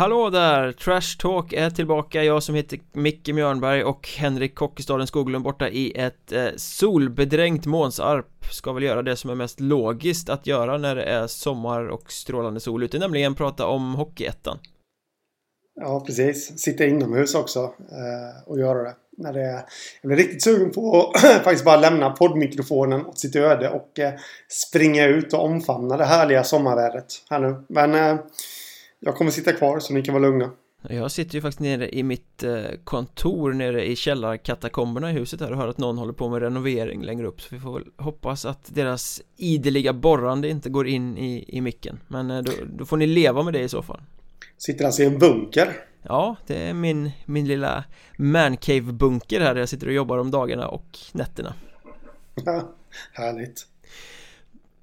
Hallå där! Trash Talk är tillbaka, jag som heter Micke Mjörnberg och Henrik Kockestaden Skoglund borta i ett eh, solbedrängt Månsarp ska väl göra det som är mest logiskt att göra när det är sommar och strålande sol ute, nämligen prata om Hockeyettan Ja, precis. Sitta inomhus också eh, och göra det. När det är, jag blir riktigt sugen på att faktiskt bara lämna poddmikrofonen åt sitt öde och eh, springa ut och omfamna det härliga sommarvädret här nu. Men eh, jag kommer sitta kvar så ni kan vara lugna. Jag sitter ju faktiskt nere i mitt eh, kontor nere i källarkatakomberna i huset här och hör att någon håller på med renovering längre upp. Så vi får väl hoppas att deras ideliga borrande inte går in i, i micken. Men eh, då, då får ni leva med det i så fall. Sitter alltså i en bunker? Ja, det är min, min lilla mancave-bunker här där jag sitter och jobbar om dagarna och nätterna. Ja, härligt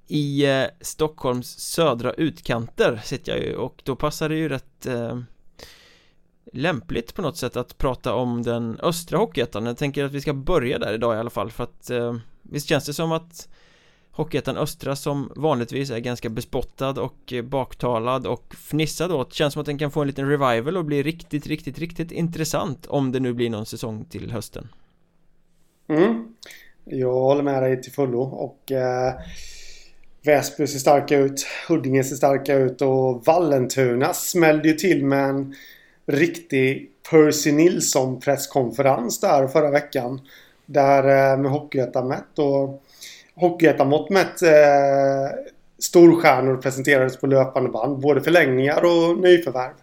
i eh, Stockholms södra utkanter sitter jag ju och då passar det ju rätt eh, lämpligt på något sätt att prata om den östra Hockeyettan Jag tänker att vi ska börja där idag i alla fall för att eh, visst känns det som att Hockeyettan Östra som vanligtvis är ganska bespottad och eh, baktalad och fnissad åt känns som att den kan få en liten revival och bli riktigt, riktigt, riktigt intressant om det nu blir någon säsong till hösten. Mm. Jag håller med dig till fullo och eh, Väsby ser starka ut, Huddinge ser starka ut och Vallentuna smällde ju till med en riktig Percy Nilsson presskonferens där förra veckan. Där eh, med Hockeyettan-mätt och Hockeyettan-mått mätt eh, storstjärnor presenterades på löpande band. Både förlängningar och nyförvärv.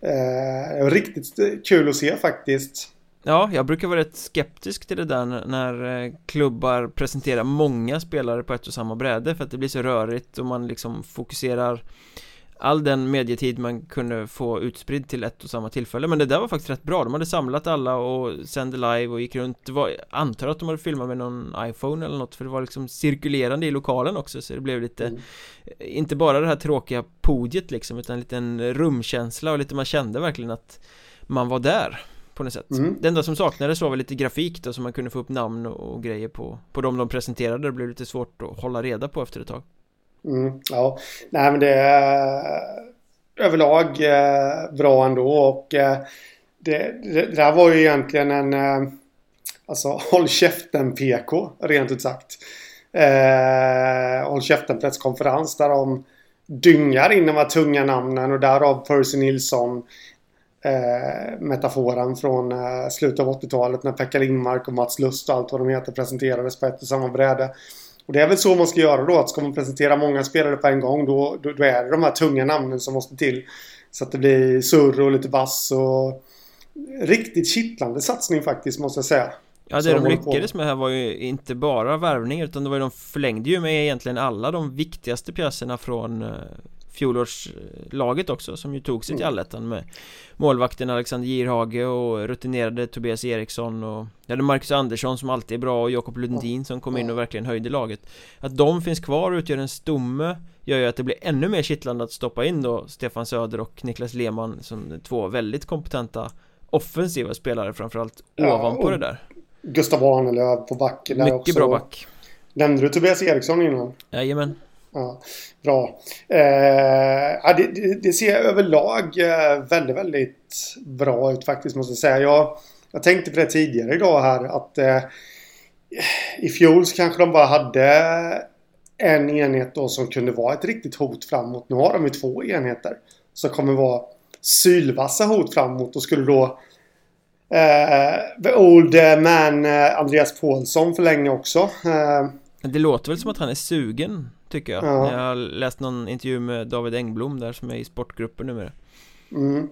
Eh, riktigt kul att se faktiskt. Ja, jag brukar vara rätt skeptisk till det där när eh, klubbar presenterar många spelare på ett och samma bräde för att det blir så rörigt och man liksom fokuserar all den medietid man kunde få utspridd till ett och samma tillfälle. Men det där var faktiskt rätt bra. De hade samlat alla och sände live och gick runt. Det var, jag antar att de hade filmat med någon iPhone eller något för det var liksom cirkulerande i lokalen också så det blev lite mm. inte bara det här tråkiga podiet liksom utan en liten rumkänsla och lite man kände verkligen att man var där på något sätt mm. Det enda som saknades var väl lite grafik då så man kunde få upp namn och, grejer på, på de de presenterade det blev lite svårt att hålla reda på efter ett tag Mm, ja, nej men det är överlag eh, bra ändå och eh, det, det, det där var ju egentligen en eh, alltså håll käften PK rent ut sagt. Eh, håll käften presskonferens där de dyngar in de här tunga namnen och därav Percy Nilsson eh, metaforen från eh, slutet av 80-talet när Pekka Lindmark och Mats Lust och allt vad de heter presenterades på ett och samma bräde. Och det är väl så man ska göra då. Att ska man presentera många spelare på en gång då, då, då är det de här tunga namnen som måste till. Så att det blir surr och lite bass och riktigt kittlande satsning faktiskt måste jag säga. Ja det de, de lyckades med här var ju inte bara värvning utan det var ju de förlängde ju med egentligen alla de viktigaste pjäserna från eh, fjolårslaget också som ju tog sig till mm. allettan med målvakten Alexander Girhage och rutinerade Tobias Eriksson och ja, hade Marcus Andersson som alltid är bra och Jakob Lundin som kom in och verkligen höjde laget att de finns kvar och utgör en stomme gör ju att det blir ännu mer kittlande att stoppa in då Stefan Söder och Niklas Lehmann som två väldigt kompetenta offensiva spelare framförallt ja, ovanpå det där Gustav Ahnelöv på backen där Mycket också. bra back Nämnde du Tobias Eriksson innan? Jajamän Ja, bra. Eh, det, det, det, ser överlag eh, väldigt, väldigt bra ut faktiskt måste jag säga. Jag, jag tänkte på det tidigare idag här att eh, i fjol så kanske de bara hade en enhet då som kunde vara ett riktigt hot framåt. Nu har de ju två enheter som kommer vara sylvassa hot framåt och skulle då eh, The Old Man eh, Andreas Paulsson förlänga också. Eh, det låter väl som att han är sugen Tycker jag. Ja. Jag har läst någon intervju med David Engblom där som är i sportgruppen numera. Mm.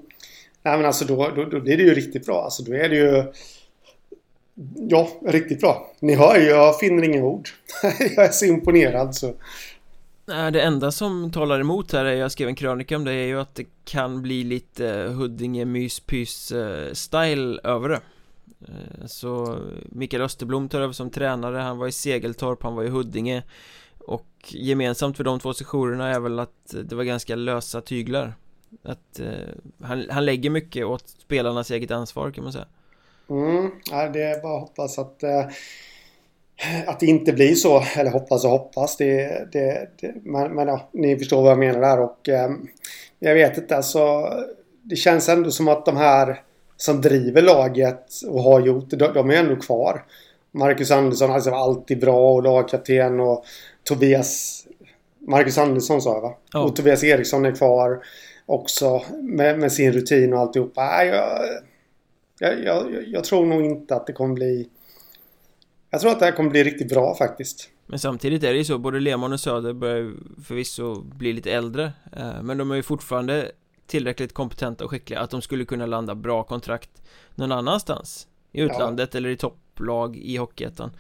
Nej men alltså då, då, då är det ju riktigt bra. Alltså då är det ju Ja, riktigt bra. Ni hör ju, jag finner inga ord. Jag är så imponerad så Nej, det enda som talar emot här är, jag skrev en krönika om det, är ju att det kan bli lite Huddinge myspys eh, style över det. Eh, Så Mikael Österblom tar över som tränare, han var i Segeltorp, han var i Huddinge och gemensamt för de två sessionerna är väl att det var ganska lösa tyglar. Att eh, han, han lägger mycket åt spelarnas eget ansvar kan man säga. Mm, ja, det är bara att hoppas att eh, Att det inte blir så, eller hoppas och hoppas. Det, det, det men, men ja, ni förstår vad jag menar där. Och eh, Jag vet inte alltså det känns ändå som att de här som driver laget och har gjort det, de, de är ändå kvar. Marcus Andersson alltså, var alltid bra och lagkapten och Tobias... Marcus Andersson sa jag va? Ja. Och Tobias Eriksson är kvar också med, med sin rutin och alltihopa. Jag, jag, jag, jag tror nog inte att det kommer bli... Jag tror att det här kommer bli riktigt bra faktiskt. Men samtidigt är det ju så, både Lemon och Söder börjar förvisso bli lite äldre eh, Men de är ju fortfarande tillräckligt kompetenta och skickliga att de skulle kunna landa bra kontrakt någon annanstans I utlandet ja. eller i topplag i Hockeyettan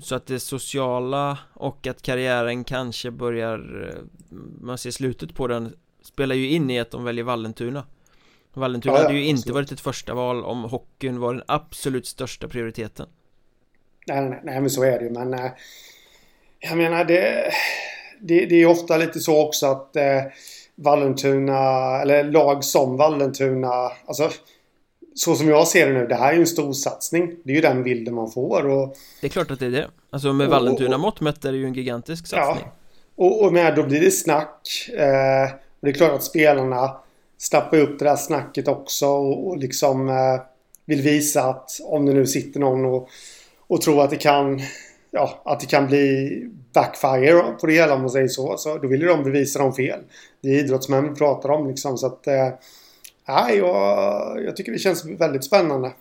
Så att det sociala och att karriären kanske börjar eh, Man ser slutet på den Spelar ju in i att de väljer Vallentuna. Vallentuna ja, hade ju inte varit ett första val om hockeyn var den absolut största prioriteten. Nej, nej, nej men så är det ju men äh, Jag menar det, det, det är ofta lite så också att äh, Vallentuna, eller lag som Vallentuna, alltså så som jag ser det nu, det här är ju en stor satsning. Det är ju den bilden man får och... Det är klart att det är det. Alltså med Vallentuna mått mätt är det ju en gigantisk satsning. Ja. Och, och med då blir det snack. Eh, och det är klart att spelarna snappar upp det där snacket också och, och liksom eh, vill visa att om det nu sitter någon och, och tror att det kan ja, att det kan bli backfire på det hela om man säger så. Så då vill ju de bevisa dem fel. Det är idrottsmän vi pratar om liksom så att eh, ja, jag, jag tycker det känns väldigt spännande.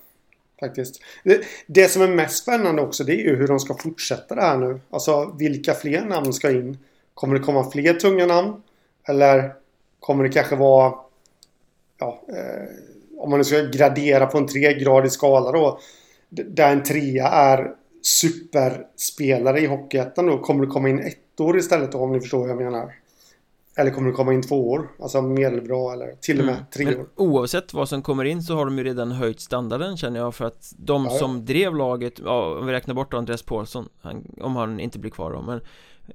Faktiskt. Det, det, som är mest spännande också det är ju hur de ska fortsätta det här nu. Alltså vilka fler namn ska in? Kommer det komma fler tunga namn? Eller kommer det kanske vara ja, eh, om man nu ska gradera på en tregradig skala då. Där en trea är superspelare i Hockeyettan då? Kommer det komma in ettor istället då, om ni förstår vad jag menar? Eller kommer det komma in två år? Alltså medelbra eller till och med mm. tre Men år? Oavsett vad som kommer in så har de ju redan höjt standarden känner jag för att de ja, som drev laget, ja, om vi räknar bort Andreas Paulsson han, Om han inte blir kvar då men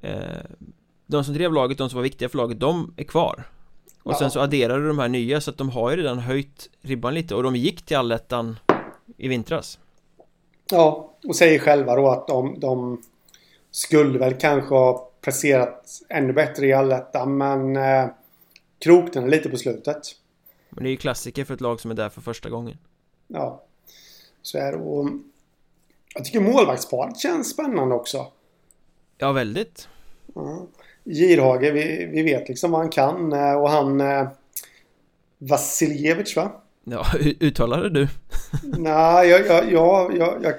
eh, De som drev laget, de som var viktiga för laget, de är kvar Och ja. sen så adderade de här nya så att de har ju redan höjt ribban lite och de gick till allettan i vintras Ja, och säger själva då att de, de skulle väl kanske ha presterat ännu bättre i allettan men eh, kroknade lite på slutet. Men det är ju klassiker för ett lag som är där för första gången. Ja, så är det. Och jag tycker målvaktsparet känns spännande också. Ja, väldigt. Ja. Girhage, vi, vi vet liksom vad han kan eh, och han eh, Vasiljevic va? Ja, uttalade du? Nej, jag, jag, jag, jag, jag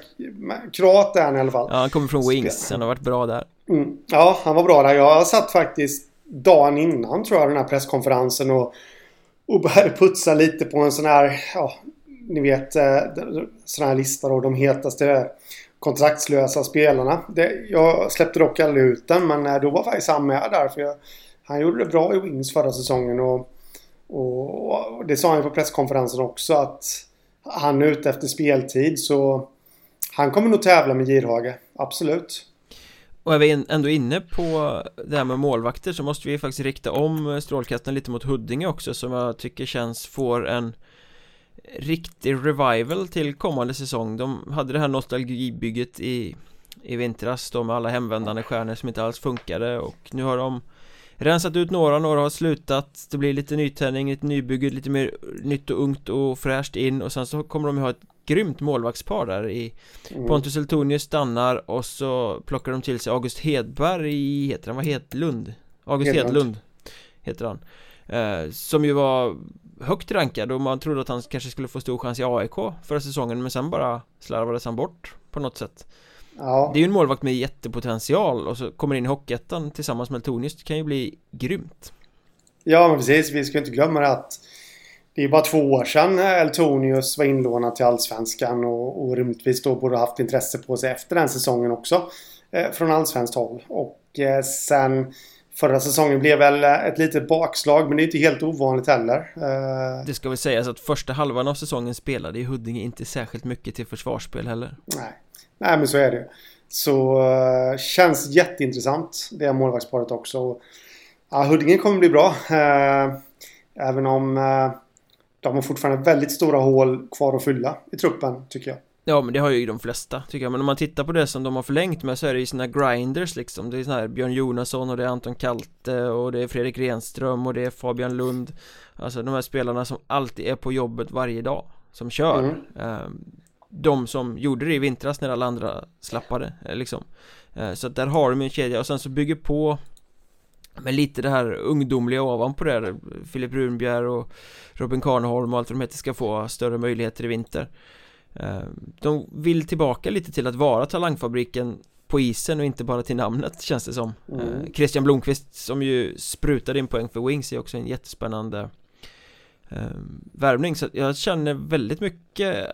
Kroat är han i alla fall. Ja, han kommer från Wings. Han har varit bra där. Mm. Ja, han var bra där. Jag satt faktiskt dagen innan tror jag den här presskonferensen och, och började putsa lite på en sån här, ja, ni vet, eh, sån här lista då, de hetaste kontraktslösa spelarna. Det, jag släppte dock aldrig ut den, men eh, då var faktiskt han med där. För jag, han gjorde det bra i Wings förra säsongen och och det sa han på presskonferensen också att han är ute efter speltid så han kommer nog tävla med Girhage, absolut. Och är vi ändå inne på det här med målvakter så måste vi faktiskt rikta om strålkastaren lite mot Huddinge också som jag tycker känns får en riktig revival till kommande säsong. De hade det här nostalgibygget i, i vintras då med alla hemvändande stjärnor som inte alls funkade och nu har de Rensat ut några, några har slutat. Det blir lite nytändning, lite nybygge, lite mer nytt och ungt och fräscht in. Och sen så kommer de ha ett grymt målvaktspar där i mm. Pontus Eltonius stannar och så plockar de till sig August Hedberg, heter han, vad Hedlund? August Hedlund, Hedlund heter han. Eh, Som ju var högt rankad och man trodde att han kanske skulle få stor chans i AIK förra säsongen men sen bara slarvades han bort på något sätt Ja. Det är ju en målvakt med jättepotential och så kommer in i Hockeyettan tillsammans med Eltonius Det kan ju bli grymt. Ja men precis, vi ska inte glömma det att Det är bara två år sedan Eltonius var inlånad till Allsvenskan och, och rimligtvis då borde ha haft intresse på sig efter den säsongen också eh, Från Allsvenskt håll. Och eh, sen Förra säsongen blev väl ett litet bakslag men det är inte helt ovanligt heller eh, Det ska väl sägas att första halvan av säsongen spelade i Huddinge inte särskilt mycket till försvarsspel heller Nej Nej men så är det Så uh, känns jätteintressant det målvaktsparet också. Ja, Huddinge kommer bli bra. Även om de har fortfarande väldigt stora hål kvar att fylla i truppen tycker jag. Ja men det har ju de flesta tycker jag. Men om man tittar på det som de har förlängt med så är det ju sina grinders liksom. Det är såna här Björn Jonasson och det är Anton Kalte och det är Fredrik Renström och det är Fabian Lund. Alltså de här spelarna som alltid är på jobbet varje dag Som kör. Mm. Ehm, de som gjorde det i vintras när alla andra slappade eh, liksom. Eh, Så att där har de en kedja. Och sen så bygger på med lite det här ungdomliga ovanpå det Filip Runbjer och Robin Karnholm och allt vad de heter ska få större möjligheter i vinter de vill tillbaka lite till att vara talangfabriken på isen och inte bara till namnet känns det som. Mm. Eh, Christian Blomqvist som ju sprutade in poäng för Wings är också en jättespännande eh, värvning. Så jag känner väldigt mycket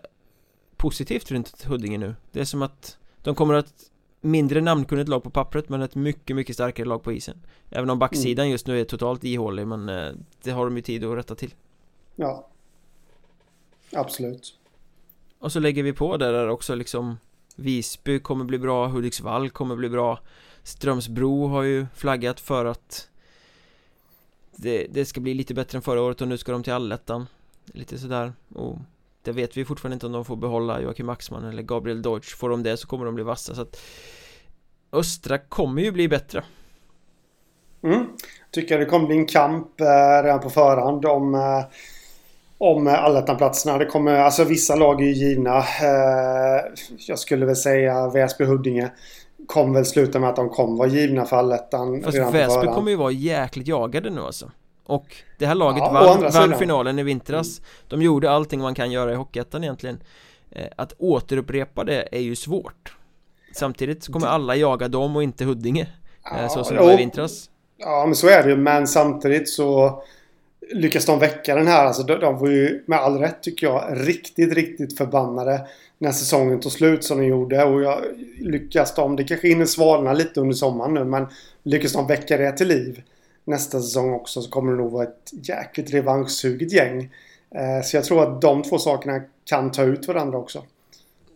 positivt runt Huddinge nu. Det är som att de kommer att mindre namnkunnigt lag på pappret men ett mycket, mycket starkare lag på isen. Även om backsidan mm. just nu är totalt ihålig men det har de ju tid att rätta till. Ja. Absolut och så lägger vi på det där också liksom Visby kommer bli bra, Hudiksvall kommer bli bra. Strömsbro har ju flaggat för att det, det ska bli lite bättre än förra året och nu ska de till allettan. Lite sådär. Och det vet vi fortfarande inte om de får behålla Joakim Maxman eller Gabriel Deutsch. Får de det så kommer de bli vassa. Så att Östra kommer ju bli bättre. Mm. Tycker det kommer bli en kamp eh, redan på förhand om eh, om allettanplatserna. Det kommer, alltså vissa lag är ju givna. Eh, jag skulle väl säga Väsby-Huddinge kommer väl sluta med att de kommer vara givna för allettan Fast Väsby kommer ju vara jäkligt jagade nu alltså. Och det här laget ja, vann, vann finalen i vintras. De gjorde allting man kan göra i Hockeyettan egentligen. Eh, att återupprepa det är ju svårt. Samtidigt kommer alla jaga dem och inte Huddinge. Eh, ja, så som det var i vintras. Ja, men så är det ju. Men samtidigt så lyckas de väcka den här. Alltså de, de var ju med all rätt tycker jag riktigt, riktigt förbannade när säsongen tog slut som de gjorde. Och jag lyckas de, det kanske hinner svalna lite under sommaren nu, men lyckas de väcka det till liv nästa säsong också så kommer det nog vara ett jäkligt revanschsuget gäng. Eh, så jag tror att de två sakerna kan ta ut varandra också.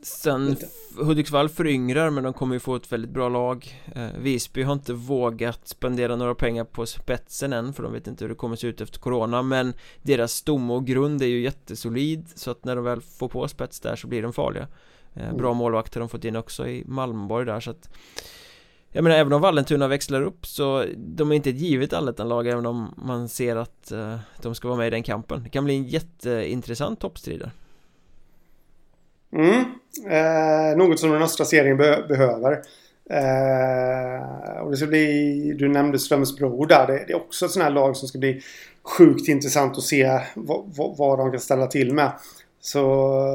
Sen. Hudiksvall föryngrar men de kommer ju få ett väldigt bra lag. Eh, Visby har inte vågat spendera några pengar på spetsen än för de vet inte hur det kommer se ut efter corona men deras stomme och grund är ju jättesolid så att när de väl får på spets där så blir de farliga. Eh, mm. Bra målvakter har de fått in också i Malmborg där så att jag menar även om Vallentuna växlar upp så de är inte ett givet allettanlag även om man ser att uh, de ska vara med i den kampen. Det kan bli en jätteintressant toppstrid där Mm. Eh, något som den östra serien be behöver. Eh, och det ska bli, du nämnde Strömsbro där. Det, det, är också ett sånt här lag som ska bli sjukt intressant att se vad, de kan ställa till med. Så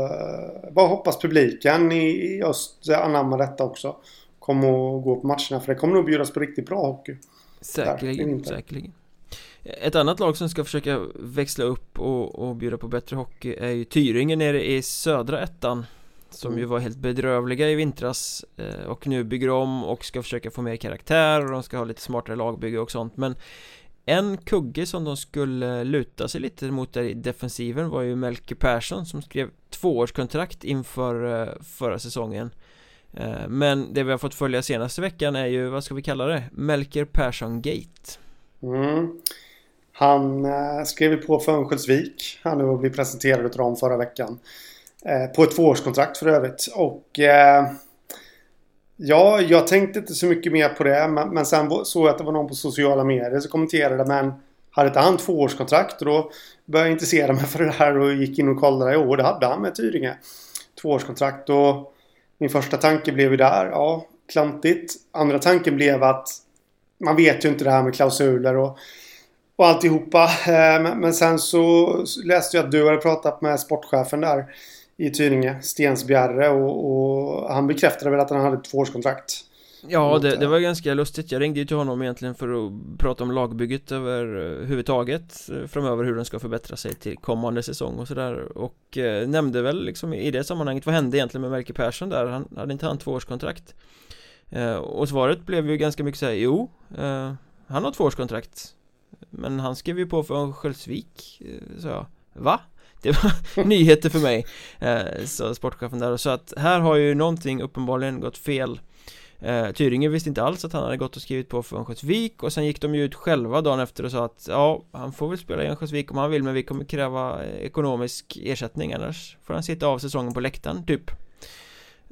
eh, bara hoppas publiken i, i öst anammar detta också. Kommer att gå på matcherna för det kommer nog bjudas på riktigt bra hockey. Säkerligen, säkerligen. Ett annat lag som ska försöka växla upp och, och bjuda på bättre hockey är ju Tyringe nere i södra ettan Som mm. ju var helt bedrövliga i vintras eh, och nu bygger om och ska försöka få mer karaktär och de ska ha lite smartare lagbygge och sånt men en kugge som de skulle luta sig lite mot där i defensiven var ju Melker Persson som skrev tvåårskontrakt inför eh, förra säsongen eh, Men det vi har fått följa senaste veckan är ju, vad ska vi kalla det? Melker Persson Gate mm. Han eh, skrev på för Örnsköldsvik. Han nu blev presenterad av dem förra veckan. Eh, på ett tvåårskontrakt för övrigt. Och eh, ja, jag tänkte inte så mycket mer på det. Men, men sen såg jag att det var någon på sociala medier som kommenterade. Men hade inte han tvåårskontrakt? Och då började jag intressera mig för det här och gick in och kollade. Jo, det hade han med Tyringe. Tvåårskontrakt. Och min första tanke blev ju där. Ja, klantigt. Andra tanken blev att man vet ju inte det här med klausuler och och alltihopa. Eh, men sen så läste jag att du hade pratat med sportchefen där i Tyringe, Stensbjerre och, och han bekräftade väl att han hade ett tvåårskontrakt. Ja, det, det, var ganska lustigt. Jag ringde ju till honom egentligen för att prata om lagbygget överhuvudtaget eh, framöver, hur den ska förbättra sig till kommande säsong och sådär och eh, nämnde väl liksom i det sammanhanget, vad hände egentligen med Melker Persson där? Han hade inte han tvåårskontrakt? Eh, och svaret blev ju ganska mycket såhär, jo, eh, han har tvåårskontrakt men han skrev ju på för Örnsköldsvik eh, Så jag, va? Det var nyheter för mig eh, Så sportchefen där. Så att här har ju någonting uppenbarligen gått fel. Eh, Tyringe visste inte alls att han hade gått och skrivit på för Örnsköldsvik. Och sen gick de ju ut själva dagen efter och sa att ja, han får väl spela i Örnsköldsvik om han vill men vi kommer kräva ekonomisk ersättning annars får han sitta av säsongen på läktaren typ.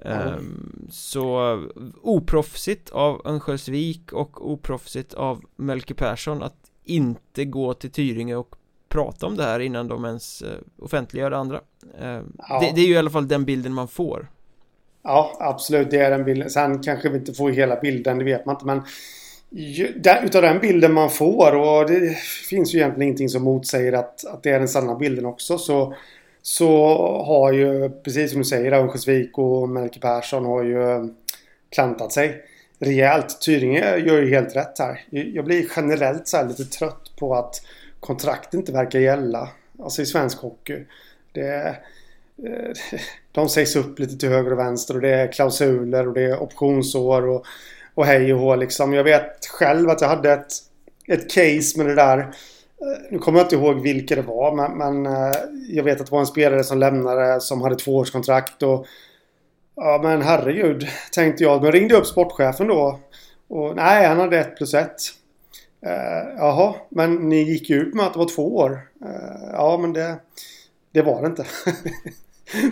Mm. Så oproffsigt av Örnsköldsvik och oproffsigt av Melke Persson att inte gå till Tyringe och prata om det här innan de ens eh, offentliggör det andra ehm, ja. det, det, är ju i alla fall den bilden man får Ja, absolut, det är den bilden. Sen kanske vi inte får hela bilden, det vet man inte, men utav den bilden man får och det finns ju egentligen ingenting som motsäger att, att det är den sanna bilden också så så har ju, precis som du säger, Örnsköldsvik och Melker Persson har ju klantat sig rejält. Tyringe gör ju helt rätt här. Jag blir generellt så lite trött på att kontrakt inte verkar gälla. Alltså i svensk hockey. Det, eh, de sägs upp lite till höger och vänster och det är klausuler och det är optionsår och, och hej och hå liksom. Jag vet själv att jag hade ett, ett case med det där eh, nu kommer jag inte ihåg vilka det var men, men eh, jag vet att det var en spelare som lämnade som hade tvåårskontrakt och Ja men herregud tänkte jag. Men ringde upp sportchefen då. Och nej han hade ett plus ett. Uh, jaha men ni gick ju ut med att det var två år. Uh, ja men det Det var det inte.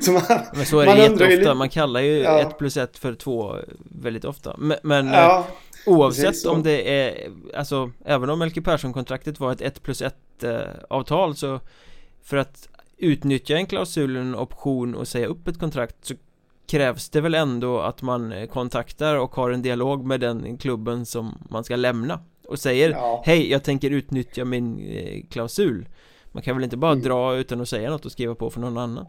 så man, men så är det jätteofta. Man kallar ju ja. ett plus ett för två väldigt ofta. Men, men ja. Oavsett om det är, alltså även om Melker Persson-kontraktet var ett 1 plus 1 eh, avtal så För att utnyttja en klausul, en option och säga upp ett kontrakt så krävs det väl ändå att man kontaktar och har en dialog med den klubben som man ska lämna och säger ja. Hej, jag tänker utnyttja min eh, klausul Man kan väl inte bara mm. dra utan att säga något och skriva på för någon annan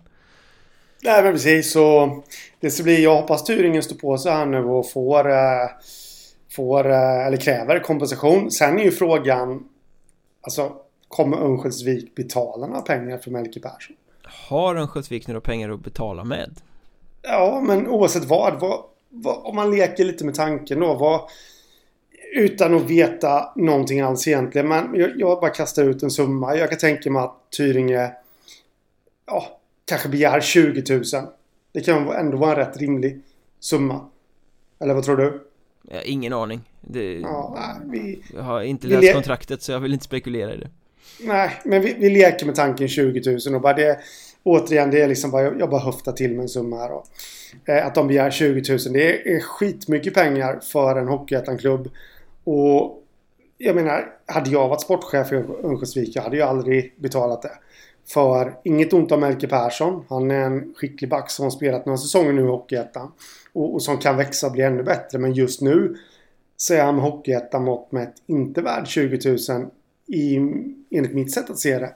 Nej men precis så Det ska bli, jag hoppas Turingen står på sig här nu och får eh, får, eh, eller kräver kompensation. Sen är ju frågan, alltså kommer Örnsköldsvik betala några pengar för Melker Persson? Har Örnsköldsvik några pengar att betala med? Ja, men oavsett vad, vad, vad om man leker lite med tanken då, vad, utan att veta någonting alls egentligen. Men jag, jag bara kastar ut en summa. Jag kan tänka mig att Tyringe ja, kanske begär 20 000. Det kan ändå vara en rätt rimlig summa. Eller vad tror du? Jag har ingen aning det, ja, vi, Jag har inte läst kontraktet så jag vill inte spekulera i det Nej, men vi, vi leker med tanken 20 000 och bara det Återigen, det är liksom bara, jag bara höftar till med en summa här då. eh, Att de begär 20 000, det är, skitmycket pengar för en Hockeyettan-klubb Och Jag menar, hade jag varit sportchef i Örnsköldsvik, jag hade ju aldrig betalat det För inget ont om Melker Persson, han är en skicklig back som har spelat några säsonger nu i Hockeyettan och, och som kan växa och bli ännu bättre. Men just nu så är han med Hockeyettan mått mätt inte värd 20 000 i, enligt mitt sätt att se det.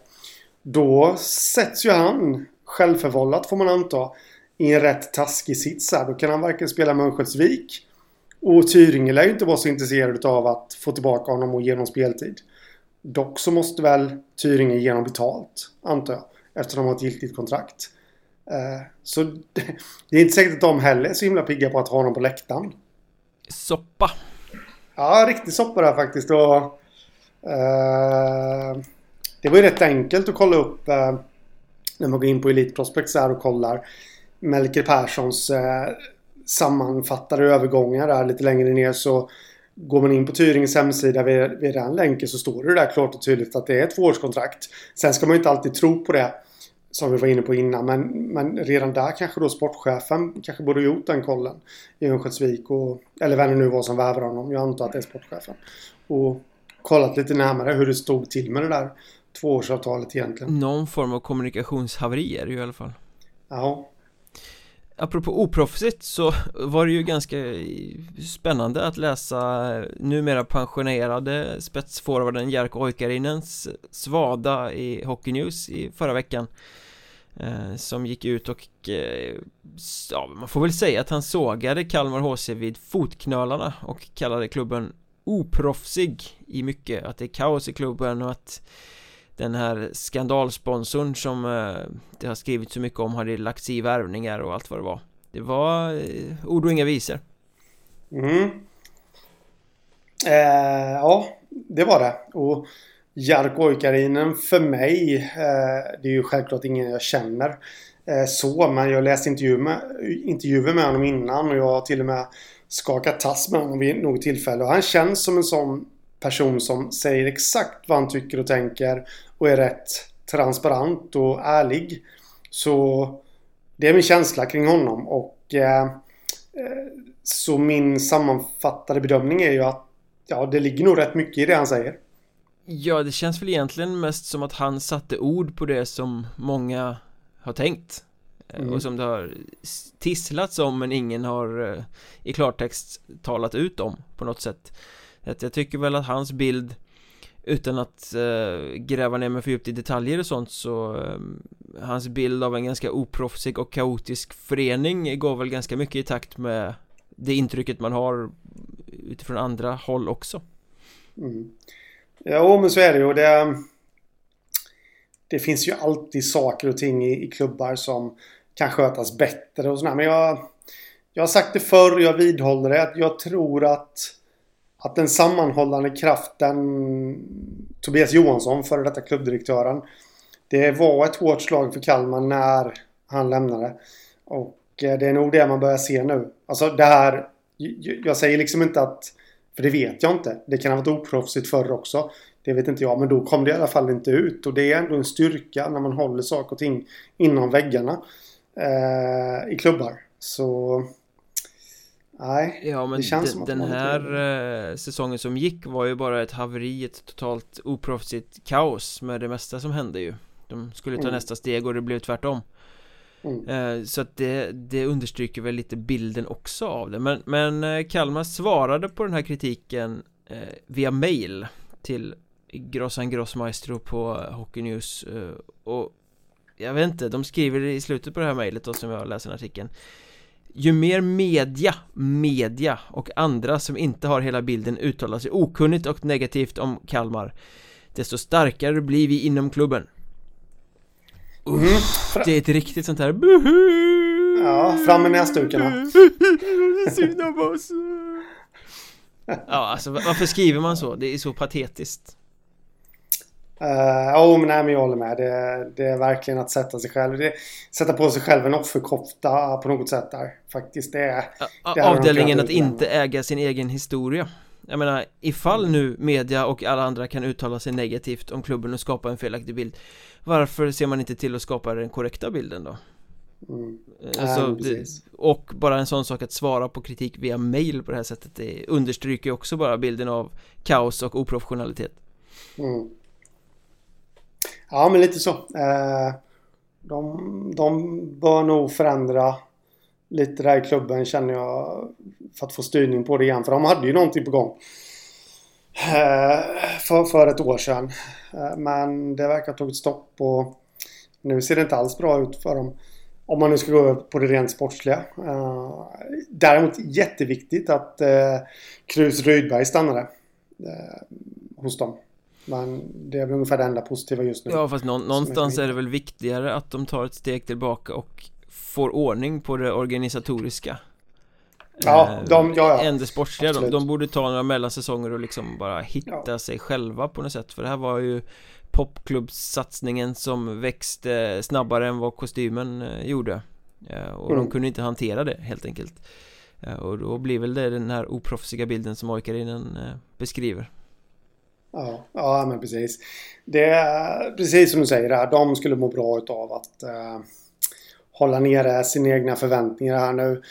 Då sätts ju han, självförvållat får man anta, i en rätt taskig sits här. Då kan han varken spela med Örnsköldsvik och Tyringe lär ju inte vara så intresserad av att få tillbaka honom och ge honom speltid. Dock så måste väl Tyringe ge honom betalt, antar jag. Eftersom de har ett giltigt kontrakt. Eh, så det är inte säkert att de heller är så himla pigga på att ha honom på läktaren. Soppa. Ja, riktig soppa där faktiskt. Och, uh, det var ju rätt enkelt att kolla upp eh, när man går in på Elite Prospects här och kollar Melker Perssons eh, sammanfattade övergångar där lite längre ner så Går man in på Tyringens hemsida vid, vid den länken så står det där klart och tydligt att det är ett tvåårskontrakt. Sen ska man ju inte alltid tro på det. Som vi var inne på innan. Men, men redan där kanske då sportchefen kanske borde gjort den kollen. I Örnsköldsvik och... Eller vem det nu var som värvade honom. Jag antar att det är sportchefen. Och kollat lite närmare hur det stod till med det där tvåårsavtalet egentligen. Någon form av kommunikationshaveri är det ju i alla fall. Ja. Apropå oproffsigt så var det ju ganska spännande att läsa numera pensionerade spetsforwarden Jarkko Oikarinens svada i Hockey News i förra veckan eh, Som gick ut och, eh, ja man får väl säga att han sågade Kalmar HC vid fotknölarna och kallade klubben oproffsig i mycket, att det är kaos i klubben och att den här skandalsponsorn som eh, det har skrivits så mycket om hade lagts i värvningar och allt vad det var. Det var eh, ord och inga visor. Mm. Eh, Ja, det var det. Och Jarko Oikarinen för mig eh, Det är ju självklart ingen jag känner eh, Så, men jag läste intervjuer med, intervjuer med honom innan och jag har till och med skakat tass med honom vid något tillfälle. Och han känns som en sån person som säger exakt vad han tycker och tänker och är rätt transparent och ärlig. Så det är min känsla kring honom och eh, Så min sammanfattade bedömning är ju att ja, det ligger nog rätt mycket i det han säger. Ja, det känns väl egentligen mest som att han satte ord på det som många har tänkt mm. och som det har tisslats om men ingen har eh, i klartext talat ut om på något sätt att jag tycker väl att hans bild utan att eh, gräva ner mig för djupt i detaljer och sånt så eh, hans bild av en ganska oproffsig och kaotisk förening går väl ganska mycket i takt med det intrycket man har utifrån andra håll också. Mm. Ja, men så är det ju. Det, det finns ju alltid saker och ting i, i klubbar som kan skötas bättre och sådär. Men jag, jag har sagt det förr och jag vidhåller det. Att jag tror att, att den sammanhållande kraften Tobias Johansson, före detta klubbdirektören. Det var ett hårt slag för Kalmar när han lämnade. Och eh, det är nog det man börjar se nu. Alltså det här... Jag säger liksom inte att... För det vet jag inte. Det kan ha varit oproffsigt förr också. Det vet inte jag. Men då kom det i alla fall inte ut. Och det är ändå en styrka när man håller saker och ting inom väggarna eh, i klubbar. Så... Nej, ja, men det känns som att den här eh, säsongen som gick var ju bara ett haveri, ett totalt oproffsigt kaos med det mesta som hände ju. De skulle ta mm. nästa steg och det blev tvärtom. Mm. eh, Så att det, det understryker väl lite bilden också av det. Men, men eh, Kalmar svarade på den här kritiken via mail till Grossan Grossmaestro på Hockey News och jag vet inte, de skriver i slutet på det här mejlet då som jag läser artikeln Ju mer media, media och andra som inte har hela bilden uttalar sig okunnigt och negativt om Kalmar Desto starkare blir vi inom klubben mm. Det är ett riktigt sånt här Ja, fram med näsdukarna Synd om oss Ja, alltså varför skriver man så? Det är så patetiskt Uh, oh, men, nej, men jag håller med. Det, det, är verkligen att sätta sig själv. Det, sätta på sig själv en offerkofta på något sätt där. Faktiskt. Det, det Avdelningen att inte äga sin egen historia. Jag menar, ifall nu media och alla andra kan uttala sig negativt om klubben och skapa en felaktig bild Varför ser man inte till att skapa den korrekta bilden då? Mm. Alltså, det, och bara en sån sak att svara på kritik via mail på det här sättet Det understryker också bara bilden av kaos och oprofessionalitet mm. Ja, men lite så. Eh, de, de bör nog förändra lite där i klubben känner jag för att få styrning på det igen. För de hade ju någonting på gång. Eh, för, för ett år sedan. Eh, men det verkar ha tagit stopp och nu ser det inte alls bra ut för dem. Om man nu ska gå över på det rent sportsliga. Eh, däremot jätteviktigt att eh, Krus Rydberg stannade eh, hos dem. Men det är väl ungefär det enda positiva just nu. Ja fast nå någonstans är det väl viktigare att de tar ett steg tillbaka och får ordning på det organisatoriska. Ja, eh, de, ja, ja. Än det sportsliga, de, de, borde ta några mellansäsonger och liksom bara hitta ja. sig själva på något sätt. För det här var ju popklubbssatsningen som växte snabbare än vad kostymen eh, gjorde. Eh, Och mm. de kunde inte hantera det helt enkelt. Och då blir väl det den här oproffsiga bilden som Oikarinen beskriver Ja, ja men precis. Det är precis som du säger där. De skulle må bra av att eh, hålla nere sina egna förväntningar här nu.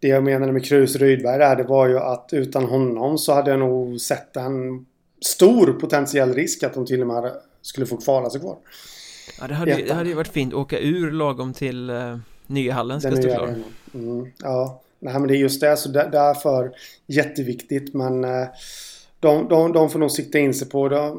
Det jag menade med Krus Rydberg där, det var ju att utan honom så hade jag nog sett en stor potentiell risk att de till och med skulle få kvala sig kvar. Ja, det hade, det hade ju varit fint att åka ur lagom till uh, nya hallen ska stå klar. Mm, ja, nej men det är just det. Så därför jätteviktigt men uh, de, de, de får nog sikta in sig på det,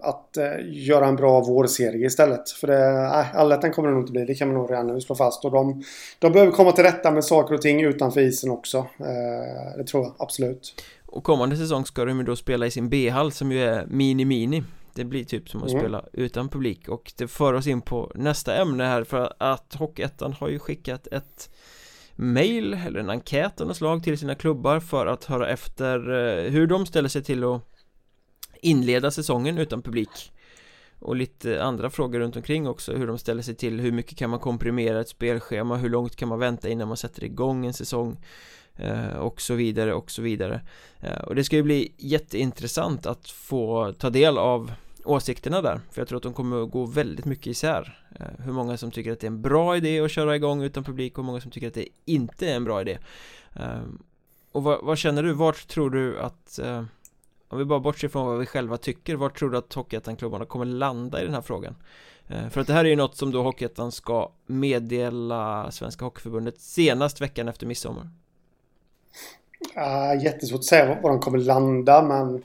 att eh, göra en bra vårserie istället. För eh, allettan kommer det nog inte bli. Det kan man nog redan nu slå fast. Och de, de behöver komma till rätta med saker och ting utanför isen också. Eh, det tror jag absolut. Och kommande säsong ska de ju då spela i sin B-hall som ju är mini-mini. Det blir typ som att mm. spela utan publik och det för oss in på nästa ämne här för att Hockeyettan har ju skickat ett mail eller en enkät av något slag till sina klubbar för att höra efter eh, hur de ställer sig till att inleda säsongen utan publik. Och lite andra frågor runt omkring också hur de ställer sig till hur mycket kan man komprimera ett spelschema hur långt kan man vänta innan man sätter igång en säsong eh, och så vidare och så vidare. Eh, och det ska ju bli jätteintressant att få ta del av åsikterna där För jag tror att de kommer att gå väldigt mycket isär eh, Hur många som tycker att det är en bra idé att köra igång utan publik och många som tycker att det inte är en bra idé ehm, Och vad, vad, känner du? Vart tror du att eh, Om vi bara bortser från vad vi själva tycker Vart tror du att Hockeyettan-klubbarna kommer landa i den här frågan? Eh, för att det här är ju något som då Hockeyettan ska meddela Svenska Hockeyförbundet senast veckan efter midsommar Uh, jättesvårt att säga var de kommer landa men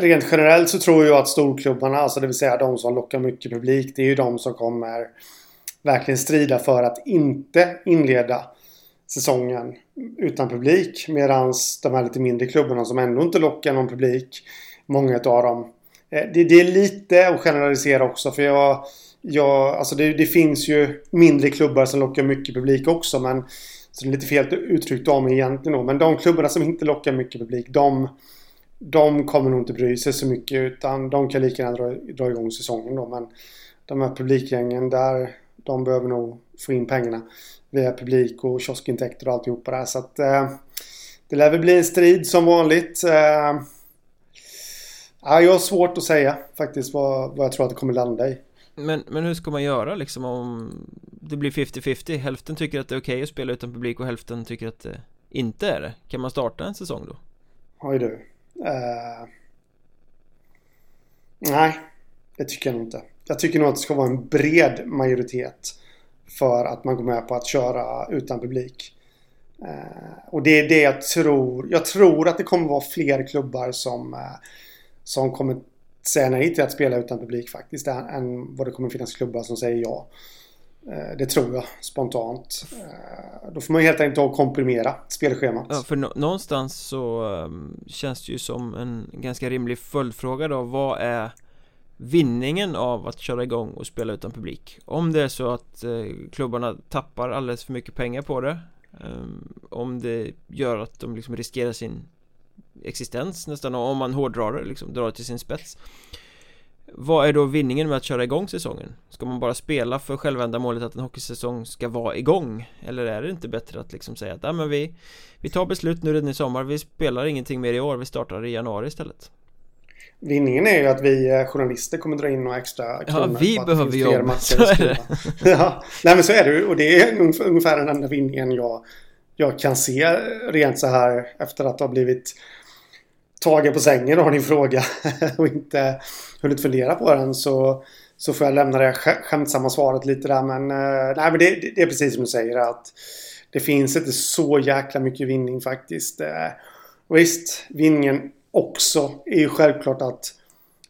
rent generellt så tror jag att storklubbarna, alltså det vill säga de som lockar mycket publik, det är ju de som kommer verkligen strida för att inte inleda säsongen utan publik. Medan de här lite mindre klubbarna som ändå inte lockar någon publik, många av dem. Eh, det, det är lite att generalisera också för jag, jag alltså det, det, finns ju mindre klubbar som lockar mycket publik också men så det är lite fel uttryckt av mig egentligen då. Men de klubbarna som inte lockar mycket publik, de de kommer nog inte bry sig så mycket utan de kan lika gärna dra, dra igång säsongen då. Men de här publikgängen där, de behöver nog få in pengarna via publik och kioskintäkter och alltihopa där. Så att eh, det lär väl bli en strid som vanligt. Eh, ja, jag har svårt att säga faktiskt vad, vad jag tror att det kommer landa i. Men, men hur ska man göra liksom om det blir 50-50? Hälften tycker att det är okej okay att spela utan publik och hälften tycker att det inte är det. Kan man starta en säsong då? Oj du. Uh, nej, det tycker jag nog inte. Jag tycker nog att det ska vara en bred majoritet för att man går med på att köra utan publik. Uh, och det är det jag tror. Jag tror att det kommer vara fler klubbar som, uh, som kommer säga nej till att spela utan publik faktiskt. Än vad det kommer finnas klubbar som säger ja. Eh, det tror jag spontant. Eh, då får man helt enkelt ta och komprimera spelschemat. Ja, för någonstans så ehm, känns det ju som en ganska rimlig följdfråga då. Vad är vinningen av att köra igång och spela utan publik? Om det är så att eh, klubbarna tappar alldeles för mycket pengar på det. Ehm, om det gör att de liksom riskerar sin existens nästan. Om man hårdrar det, liksom drar det till sin spets. Vad är då vinningen med att köra igång säsongen? Ska man bara spela för självändamålet att en hockeysäsong ska vara igång? Eller är det inte bättre att liksom säga att men vi, vi tar beslut nu redan i sommar, vi spelar ingenting mer i år, vi startar i januari istället? Vinningen är ju att vi eh, journalister kommer dra in några extra kronor Ja, vi behöver jobb, så är det. Ja, nej men så är det och det är ungefär den enda vinningen jag, jag kan se rent så här efter att ha blivit tagen på sängen har din fråga och inte hunnit fundera på den så, så får jag lämna det skämtsamma svaret lite där. Men, eh, nej, men det, det, är precis som du säger att det finns inte så jäkla mycket vinning faktiskt. Eh, visst, vinningen också är ju självklart att,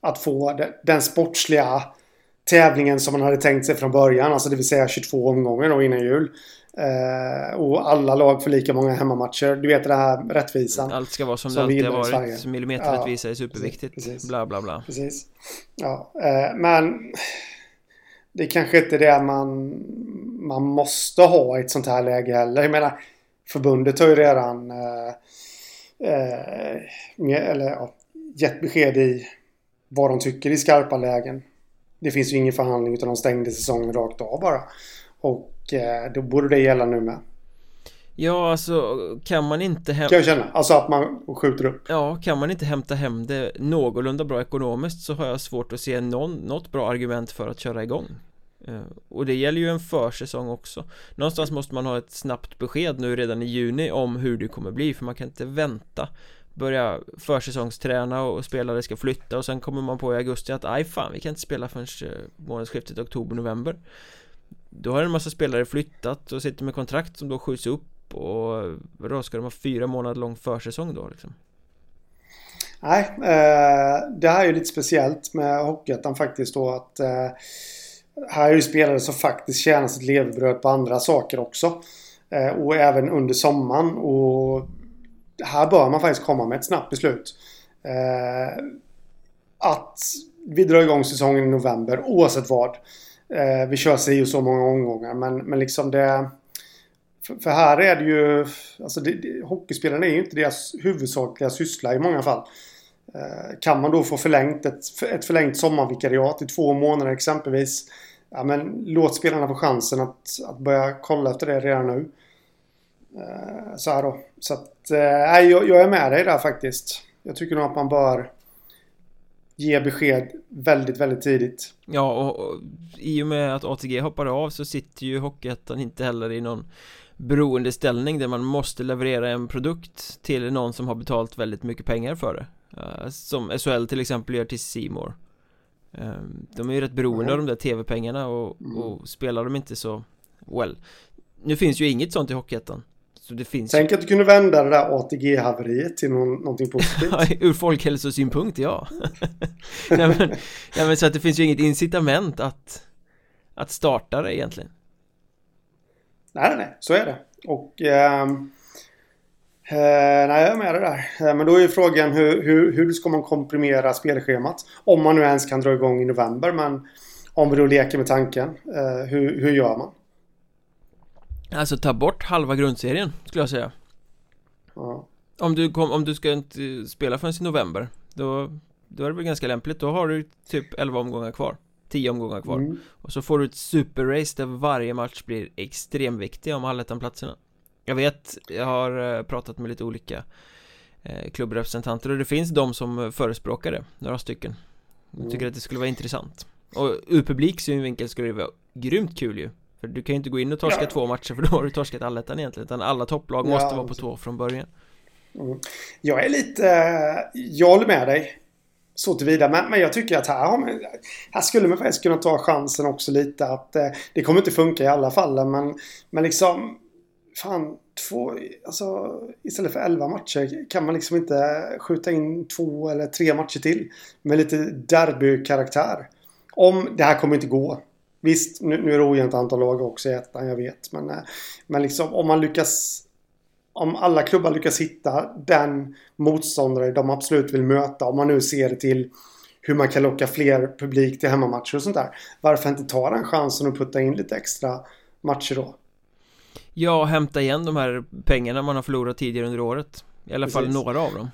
att få den sportsliga tävlingen som man hade tänkt sig från början. Alltså det vill säga 22 omgångar då innan jul. Eh, och alla lag får lika många hemmamatcher. Du vet det här rättvisan. Allt ska vara som, som det alltid har varit. Millimeterrättvisa ja, är superviktigt. Precis. Bla bla bla. Precis. Ja, eh, men det är kanske inte det man, man måste ha i ett sånt här läge heller. Jag menar, förbundet har ju redan eh, eh med, eller, ja, gett besked i vad de tycker i skarpa lägen. Det finns ju ingen förhandling utan de stängde säsongen rakt av bara. Och eh, då borde det gälla nu med. Ja, alltså kan man inte hämta... Kan jag känna, alltså att man skjuter upp. Ja, kan man inte hämta hem det någorlunda bra ekonomiskt så har jag svårt att se någon, något bra argument för att köra igång. Eh, och det gäller ju en försäsong också Någonstans måste man ha ett snabbt besked nu redan i juni om hur det kommer bli för man kan inte vänta Börja försäsongsträna och spelare ska flytta och sen kommer man på i augusti att aj fan vi kan inte spela förrän eh, månadsskiftet oktober-november då har en massa spelare flyttat och sitter med kontrakt som då skjuts upp och Vadå, ska de ha fyra månader lång försäsong då liksom? Nej, eh, det här är ju lite speciellt med Hockeyettan faktiskt då att eh, här är ju spelare som faktiskt tjänar sitt levebröd på andra saker också. Eh, och även under sommaren och här bör man faktiskt komma med ett snabbt beslut. Eh, att vi drar igång säsongen i november oavsett vad. Eh, vi kör sig och så många omgångar men, men liksom det... För, för här är det ju... Alltså det, det, hockeyspelarna är ju inte deras huvudsakliga syssla i många fall. Eh, kan man då få förlängt ett, ett förlängt sommarvikariat i två månader exempelvis. Ja men låt spelarna få chansen att, att börja kolla efter det redan nu. Eh, så här då. Så att, eh, nej, jag, jag är med dig där faktiskt. Jag tycker nog att man bör ge besked väldigt, väldigt tidigt. Ja, och, och i och med att ATG hoppar av så sitter ju Hockeyettan inte heller i någon beroendeställning där man måste leverera en produkt till någon som har betalt väldigt mycket pengar för det uh, Som SHL till exempel gör till Seymour uh, De är ju rätt beroende mm. av de där tv-pengarna och, mm. och spelar de inte så well Nu finns ju inget sånt i Hockeyettan så det finns Tänk att du kunde vända det där ATG-haveriet till någon, någonting positivt. Ur folkhälsosynpunkt, ja. nej, men, nej, men så att det finns ju inget incitament att, att starta det egentligen. Nej, nej, så är det. Och... Eh, nej, jag är med det där. Eh, men då är ju frågan hur, hur, hur ska man komprimera spelschemat? Om man nu ens kan dra igång i november. Men om vi då leker med tanken. Eh, hur, hur gör man? Alltså ta bort halva grundserien skulle jag säga. Ja. Om du, kom, om du ska inte spela förrän i november Då, då är det väl ganska lämpligt. Då har du typ 11 omgångar kvar 10 omgångar kvar. Mm. Och så får du ett superrace där varje match blir extremt viktig om allettan-platserna Jag vet, jag har eh, pratat med lite olika eh, klubbrepresentanter och det finns de som förespråkar det, några stycken. Jag tycker mm. att det skulle vara intressant. Och ur publik synvinkel skulle det vara grymt kul ju För du kan ju inte gå in och torska ja. två matcher för då har du torskat allettan egentligen Utan alla topplag ja, måste vara på två från början mm. Jag är lite, jag håller med dig så tillvida. Men, men jag tycker att här, har man, här skulle man faktiskt kunna ta chansen också lite att eh, det kommer inte funka i alla fall. Men, men liksom, fan, två, alltså, istället för elva matcher kan man liksom inte skjuta in två eller tre matcher till. Med lite derbykaraktär. Om det här kommer inte gå. Visst, nu, nu är det ojämnt antal lag också i ettan, jag vet. Men, eh, men liksom om man lyckas om alla klubbar lyckas hitta den motståndare de absolut vill möta. Om man nu ser till hur man kan locka fler publik till hemmamatcher och sånt där. Varför inte ta den chansen och putta in lite extra matcher då? Ja, hämta igen de här pengarna man har förlorat tidigare under året. I alla Precis. fall några av dem.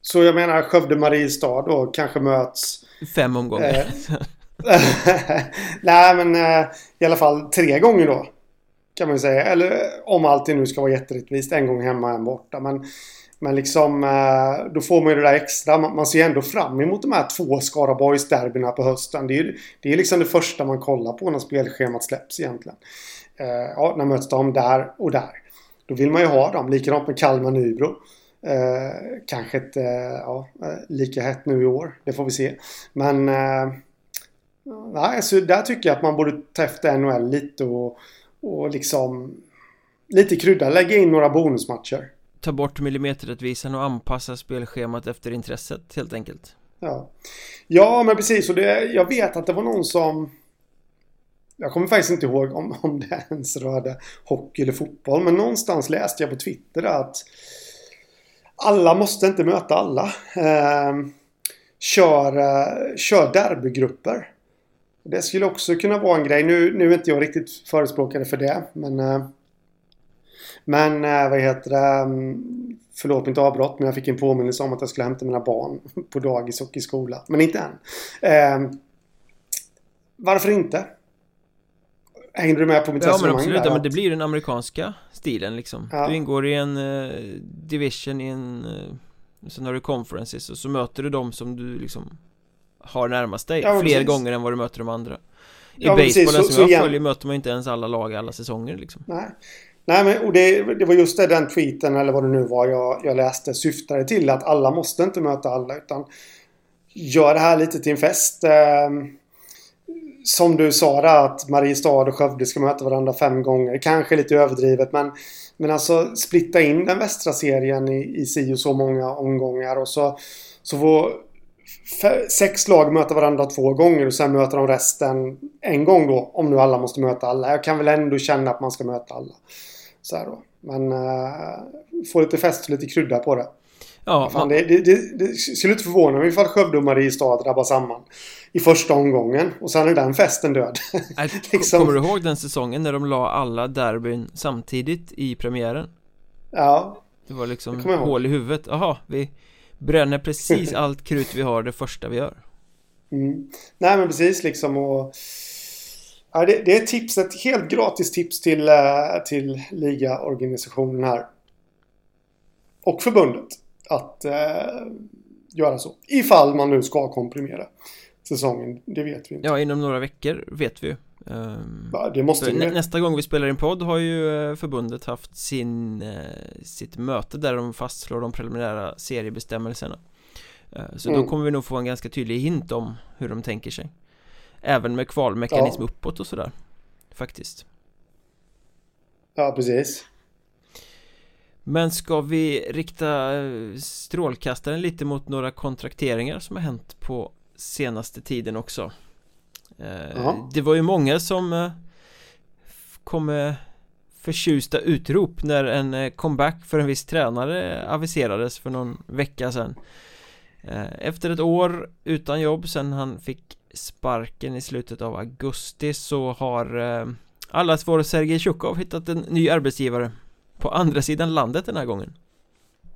Så jag menar Skövde-Mariestad då kanske möts... Fem omgångar. Eh, Nej men eh, i alla fall tre gånger då. Kan man säga. Eller om allting nu ska vara jätterättvist. En gång hemma, en borta. Men, men liksom eh, då får man ju det där extra. Man, ser ser ändå fram emot de här två Skaraborgs-derbyna på hösten. Det är, det är liksom det första man kollar på när spelschemat släpps egentligen. Eh, ja, när möts de där och där. Då vill man ju ha dem. Likadant med Kalmar-Nybro. Eh, kanske inte ja, lika hett nu i år. Det får vi se. Men eh, nej, så där tycker jag att man borde ta efter NHL lite och och liksom lite krydda, lägga in några bonusmatcher. Ta bort millimeterrättvisan och anpassa spelschemat efter intresset helt enkelt. Ja, ja men precis och det, jag vet att det var någon som jag kommer faktiskt inte ihåg om, om det ens rörde hockey eller fotboll. Men någonstans läste jag på Twitter att alla måste inte möta alla. Eh, kör, eh, kör derbygrupper. Det skulle också kunna vara en grej. Nu, nu är inte jag riktigt förespråkare för det. Men, eh, men eh, vad heter det? Mm, förlåt mitt avbrott men jag fick en påminnelse om att jag skulle hämta mina barn på dagis och i skola. Men inte än. Eh, varför inte? Hängde du med på mitt ja, resonemang? Ja men absolut, där, men det blir den amerikanska stilen liksom. Ja. Du ingår i en uh, division i en uh, Sen har du conferences och så möter du dem som du liksom har närmast dig ja, Fler precis. gånger än vad du möter de andra I ja, basebollen så, som jag igen. följer möter man inte ens alla lag alla säsonger liksom Nej Nej men och det, det var just det den tweeten eller vad det nu var jag, jag läste syftade till att alla måste inte möta alla utan Gör det här lite till en fest eh, Som du sa där att Mariestad och Skövde ska möta varandra fem gånger Kanske lite överdrivet men Men alltså splitta in den västra serien i, i si och så många omgångar och så Så får sex lag möter varandra två gånger och sen möter de resten en gång då. Om nu alla måste möta alla. Jag kan väl ändå känna att man ska möta alla. Så då. Men uh, få lite fest och lite krydda på det. Ja, Fan, man... det, det, det, det skulle inte förvåna mig ifall Skövde och Mariestad drabbar samman i första omgången och sen är den festen död. liksom. Kommer du ihåg den säsongen när de la alla derbyn samtidigt i premiären? Ja. Det var liksom hål i huvudet. Jaha, vi bränner precis allt krut vi har det första vi gör. Mm. Nej men precis liksom och ja, det, det, är tips, ett helt gratis tips till, uh, till ligaorganisationen här. Och förbundet. Att uh, göra så. Ifall man nu ska komprimera säsongen. Det vet vi inte. Ja, inom några veckor vet vi ju. Ja, det måste nä nästa gång vi spelar in podd har ju eh, förbundet haft sin, uh, sitt möte där de fastslår de preliminära seriebestämmelserna. Uh, så mm. då kommer vi nog få en ganska tydlig hint om hur de tänker sig. Även med kvalmekanism ja. uppåt och sådär. Faktiskt. Ja, precis. Men ska vi rikta strålkastaren lite mot några kontrakteringar som har hänt på senaste tiden också eh, Det var ju många som eh, kom med förtjusta utrop när en eh, comeback för en viss tränare aviserades för någon vecka sedan. Efter ett år utan jobb sen han fick sparken i slutet av augusti så har allas vår Sergej Tjukov hittat en ny arbetsgivare på andra sidan landet den här gången.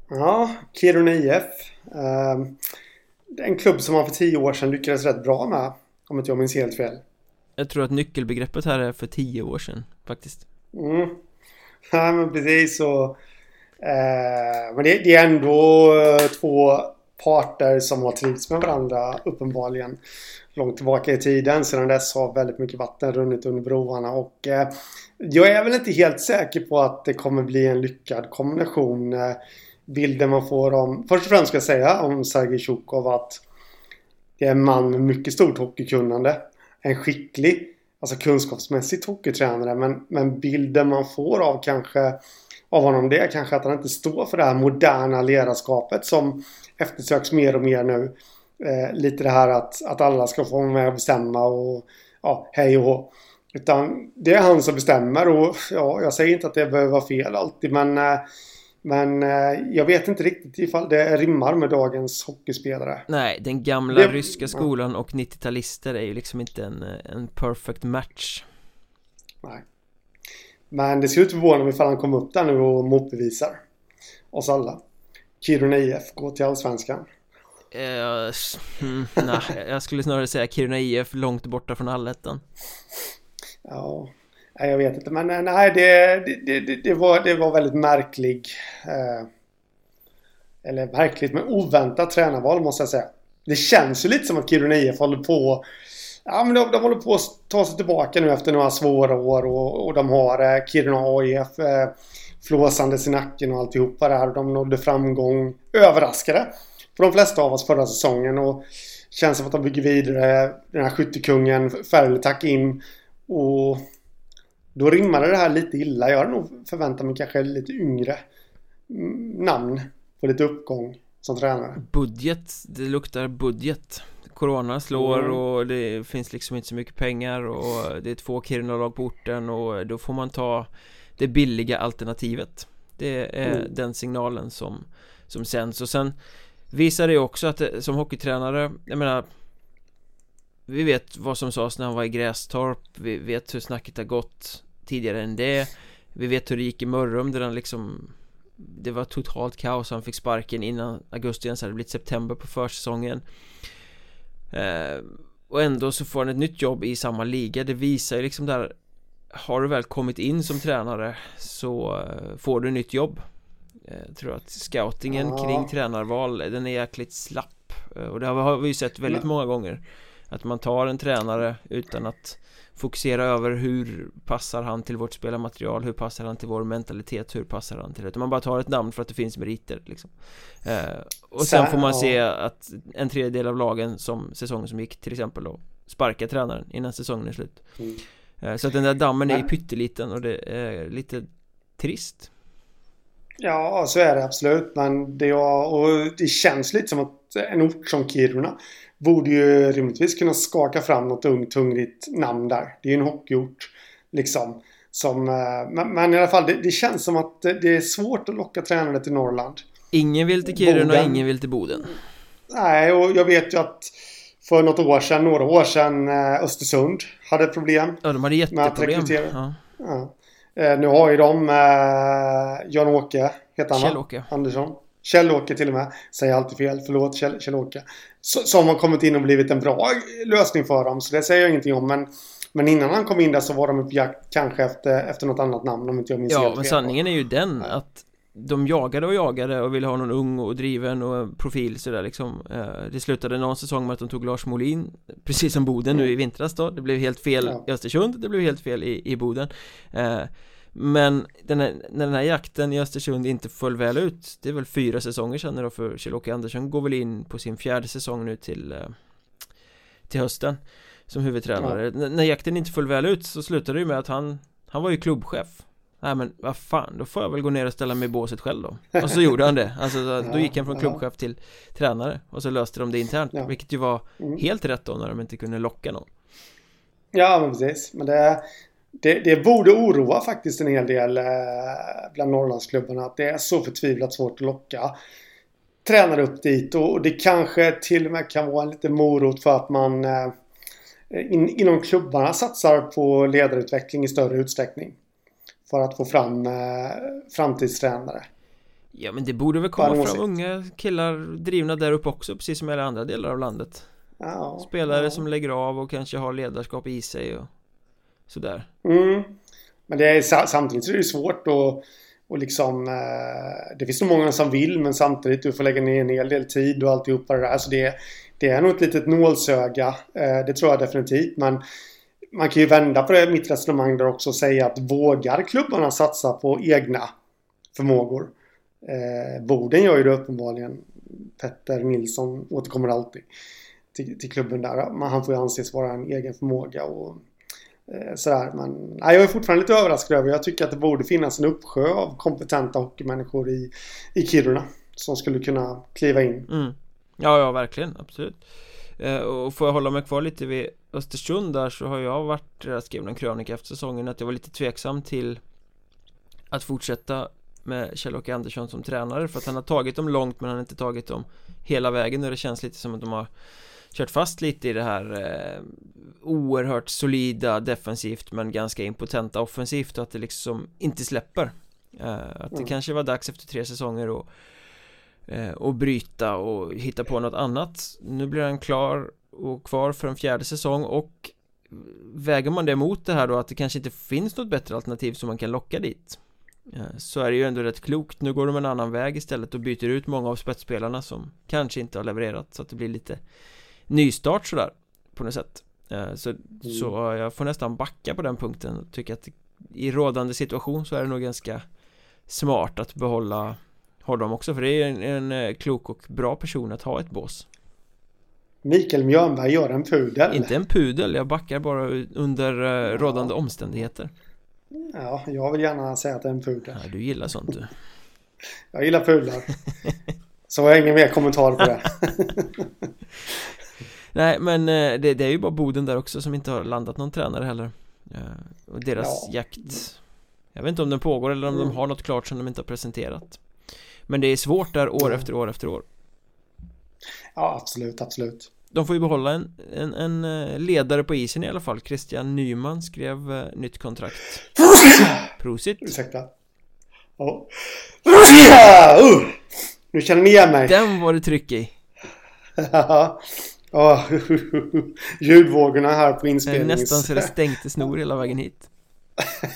Ja, Kiruna IF en klubb som man för tio år sedan lyckades rätt bra med. Om inte jag minns helt fel. Jag tror att nyckelbegreppet här är för tio år sedan faktiskt. Mm. Ja men precis så. Eh, men det, det, är ändå eh, två parter som har trivts med varandra uppenbarligen. Långt tillbaka i tiden. Sedan dess har väldigt mycket vatten runnit under broarna och eh, jag är väl inte helt säker på att det kommer bli en lyckad kombination. Eh, bilden man får om, först och främst ska jag säga om Sergej Tjukov att det är en man med mycket stort hockeykunnande. En skicklig, alltså kunskapsmässigt hockeytränare. Men, men bilden man får av kanske av honom det är kanske att han inte står för det här moderna ledarskapet som eftersöks mer och mer nu. Eh, lite det här att, att alla ska få vara med och bestämma och ja, hej och hå. Utan det är han som bestämmer och ja, jag säger inte att det behöver vara fel alltid men eh, men eh, jag vet inte riktigt ifall det rimmar med dagens hockeyspelare. Nej, den gamla det... ryska skolan och 90-talister är ju liksom inte en, eh, en perfect match. Nej. Men det skulle inte förvåna mig ifall han kommer upp där nu och motbevisar oss alla. Kiruna IF går till Allsvenskan. Uh, mm, nej, jag skulle snarare säga Kiruna IF långt borta från allettan. Ja, jag vet inte. Men eh, nej, det, det, det, det, var, det var väldigt märklig. Eh, eller märkligt, men oväntat tränarval måste jag säga. Det känns ju lite som att Kiruna IF håller på Ja men de, de håller på att ta sig tillbaka nu efter några svåra år och, och de har eh, Kiruna AIF eh, flåsandes i nacken och alltihopa där. De nådde framgång. Överraskade för de flesta av oss förra säsongen och känns som att de bygger vidare. Den här skyttekungen Ferletak in och då rimmade det här lite illa. Jag hade nog förväntat mig kanske lite yngre namn på lite uppgång som tränare. Budget, det luktar budget. Corona slår mm. och det finns liksom inte så mycket pengar och det är två Kiruna-lag på orten och då får man ta det billiga alternativet. Det är mm. den signalen som, som sänds och sen visar det också att det, som hockeytränare, jag menar vi vet vad som sades när han var i Grästorp Vi vet hur snacket har gått tidigare än det. Vi vet hur det gick i Mörrum där han liksom Det var totalt kaos. Han fick sparken innan augusti ens hade blivit september på försäsongen. Eh, Och ändå så får han ett nytt jobb i samma liga. Det visar ju liksom där Har du väl kommit in som tränare Så eh, får du nytt jobb. Eh, Jag tror att scoutingen kring tränarval Den är jäkligt slapp. Eh, Och det har vi ju sett väldigt många gånger att man tar en tränare utan att fokusera över hur passar han till vårt spelarmaterial, hur passar han till vår mentalitet, hur passar han till det? Man bara tar ett namn för att det finns meriter liksom. eh, Och sen får man se att en tredjedel av lagen som säsongen som gick till exempel då sparkar tränaren innan säsongen är slut mm. eh, Så att den där dammen är ju pytteliten och det är lite trist Ja, så är det absolut. Men det, och det känns lite som att en ort som Kiruna borde ju rimligtvis kunna skaka fram något ungt hungrigt namn där. Det är ju en hockeyort. Liksom. Som, eh, men, men, i alla fall, det, det, känns som att det är svårt att locka tränare till Norrland. Ingen vill till Kiruna och ingen vill till Boden. Nej, och jag vet ju att för något år sedan, några år sedan, eh, Östersund hade problem. Ja, de hade jätteproblem. Ja. Ja. Eh, nu har ju de Jan-Åke, heter han Kjell-Åke Andersson. Kjell-Åke till och med. Säger alltid fel. Förlåt Kjell-Åke. Som har kommit in och blivit en bra lösning för dem. Så det säger jag ingenting om. Men, men innan han kom in där så var de på jakt kanske efter, efter något annat namn om inte jag minns Ja, men sanningen är ju den att de jagade och jagade och ville ha någon ung och driven och profil sådär liksom eh, Det slutade någon säsong med att de tog Lars Molin Precis som Boden nu i vintras då Det blev helt fel ja. i Östersund Det blev helt fel i, i Boden eh, Men den här, när den här jakten i Östersund inte föll väl ut Det är väl fyra säsonger sedan då för Kjell-Åke Andersson går väl in på sin fjärde säsong nu till Till hösten Som huvudtränare. Ja. När jakten inte föll väl ut så slutade det ju med att han Han var ju klubbchef. Nej men vad fan, då får jag väl gå ner och ställa mig i båset själv då. Och så gjorde han det, alltså då gick han från klubbchef till tränare Och så löste de det internt, ja. vilket ju var mm. helt rätt då när de inte kunde locka någon. Ja men precis, men det det, det borde oroa faktiskt en hel del eh, bland Norrlandsklubbarna att det är så förtvivlat svårt att locka tränare upp dit och det kanske till och med kan vara en liten morot för att man eh, in, inom klubbarna satsar på ledarutveckling i större utsträckning. För att få fram eh, framtidstränare. Ja men det borde väl komma fram unga killar drivna där uppe också precis som i alla andra delar av landet. Ja, Spelare ja. som lägger av och kanske har ledarskap i sig och sådär. Mm. Men det är, samtidigt så är det svårt att och liksom eh, Det finns nog många som vill men samtidigt du får lägga ner en hel del tid och alltihopa det där. Så det, det är nog ett litet nålsöga. Eh, det tror jag definitivt. Men man kan ju vända på det, mitt resonemang där också och säga att vågar klubbarna satsa på egna förmågor? Eh, Boden gör ju det uppenbarligen. Petter Nilsson återkommer alltid till, till klubben där. Men han får ju anses vara en egen förmåga och Eh, sådär. Men nej, jag är fortfarande lite överraskad över. Jag tycker att det borde finnas en uppsjö av kompetenta hockeymänniskor i, i Kiruna. Som skulle kunna kliva in. Mm. Ja, ja, verkligen. Absolut. Eh, och får jag hålla mig kvar lite vid Östersund där så har jag varit, jag skrev en krönika efter säsongen att jag var lite tveksam till att fortsätta med Kjell-Åke Andersson som tränare för att han har tagit dem långt men han har inte tagit dem hela vägen och det känns lite som att de har kört fast lite i det här eh, oerhört solida defensivt men ganska impotenta offensivt och att det liksom inte släpper. Eh, att det mm. kanske var dags efter tre säsonger och eh, och bryta och hitta på något annat. Nu blir han klar och kvar för en fjärde säsong och väger man det mot det här då att det kanske inte finns något bättre alternativ som man kan locka dit så är det ju ändå rätt klokt. Nu går de en annan väg istället och byter ut många av spetsspelarna som kanske inte har levererat så att det blir lite nystart sådär på något sätt. Så, mm. så jag får nästan backa på den punkten och tycker att i rådande situation så är det nog ganska smart att behålla honom också för det är en, en eh, klok och bra person att ha ett bås. Mikael Mjörnberg gör en pudel. Inte en pudel, jag backar bara under uh, rådande omständigheter. Ja, jag vill gärna säga att det är en pudel. Ja, Du gillar sånt du. Jag gillar pudlar. Så jag har ingen mer kommentar på det Nej men uh, det, det, är ju bara Boden där också som inte har landat någon tränare heller uh, Och deras ja. jakt Jag vet inte om den pågår eller om mm. de har något klart som de inte har presenterat Men det är svårt där år efter år efter år Ja, absolut, absolut. De får ju behålla en, en, en eh, ledare på isen i alla fall. Christian Nyman skrev nytt kontrakt. Prosit. Ursäkta. Oh. Uh, nu känner ni igen mig. Den var det tryck i. Ja. Ljudvågorna här på inspelningen. Nästan så det stänkte snor hela vägen hit.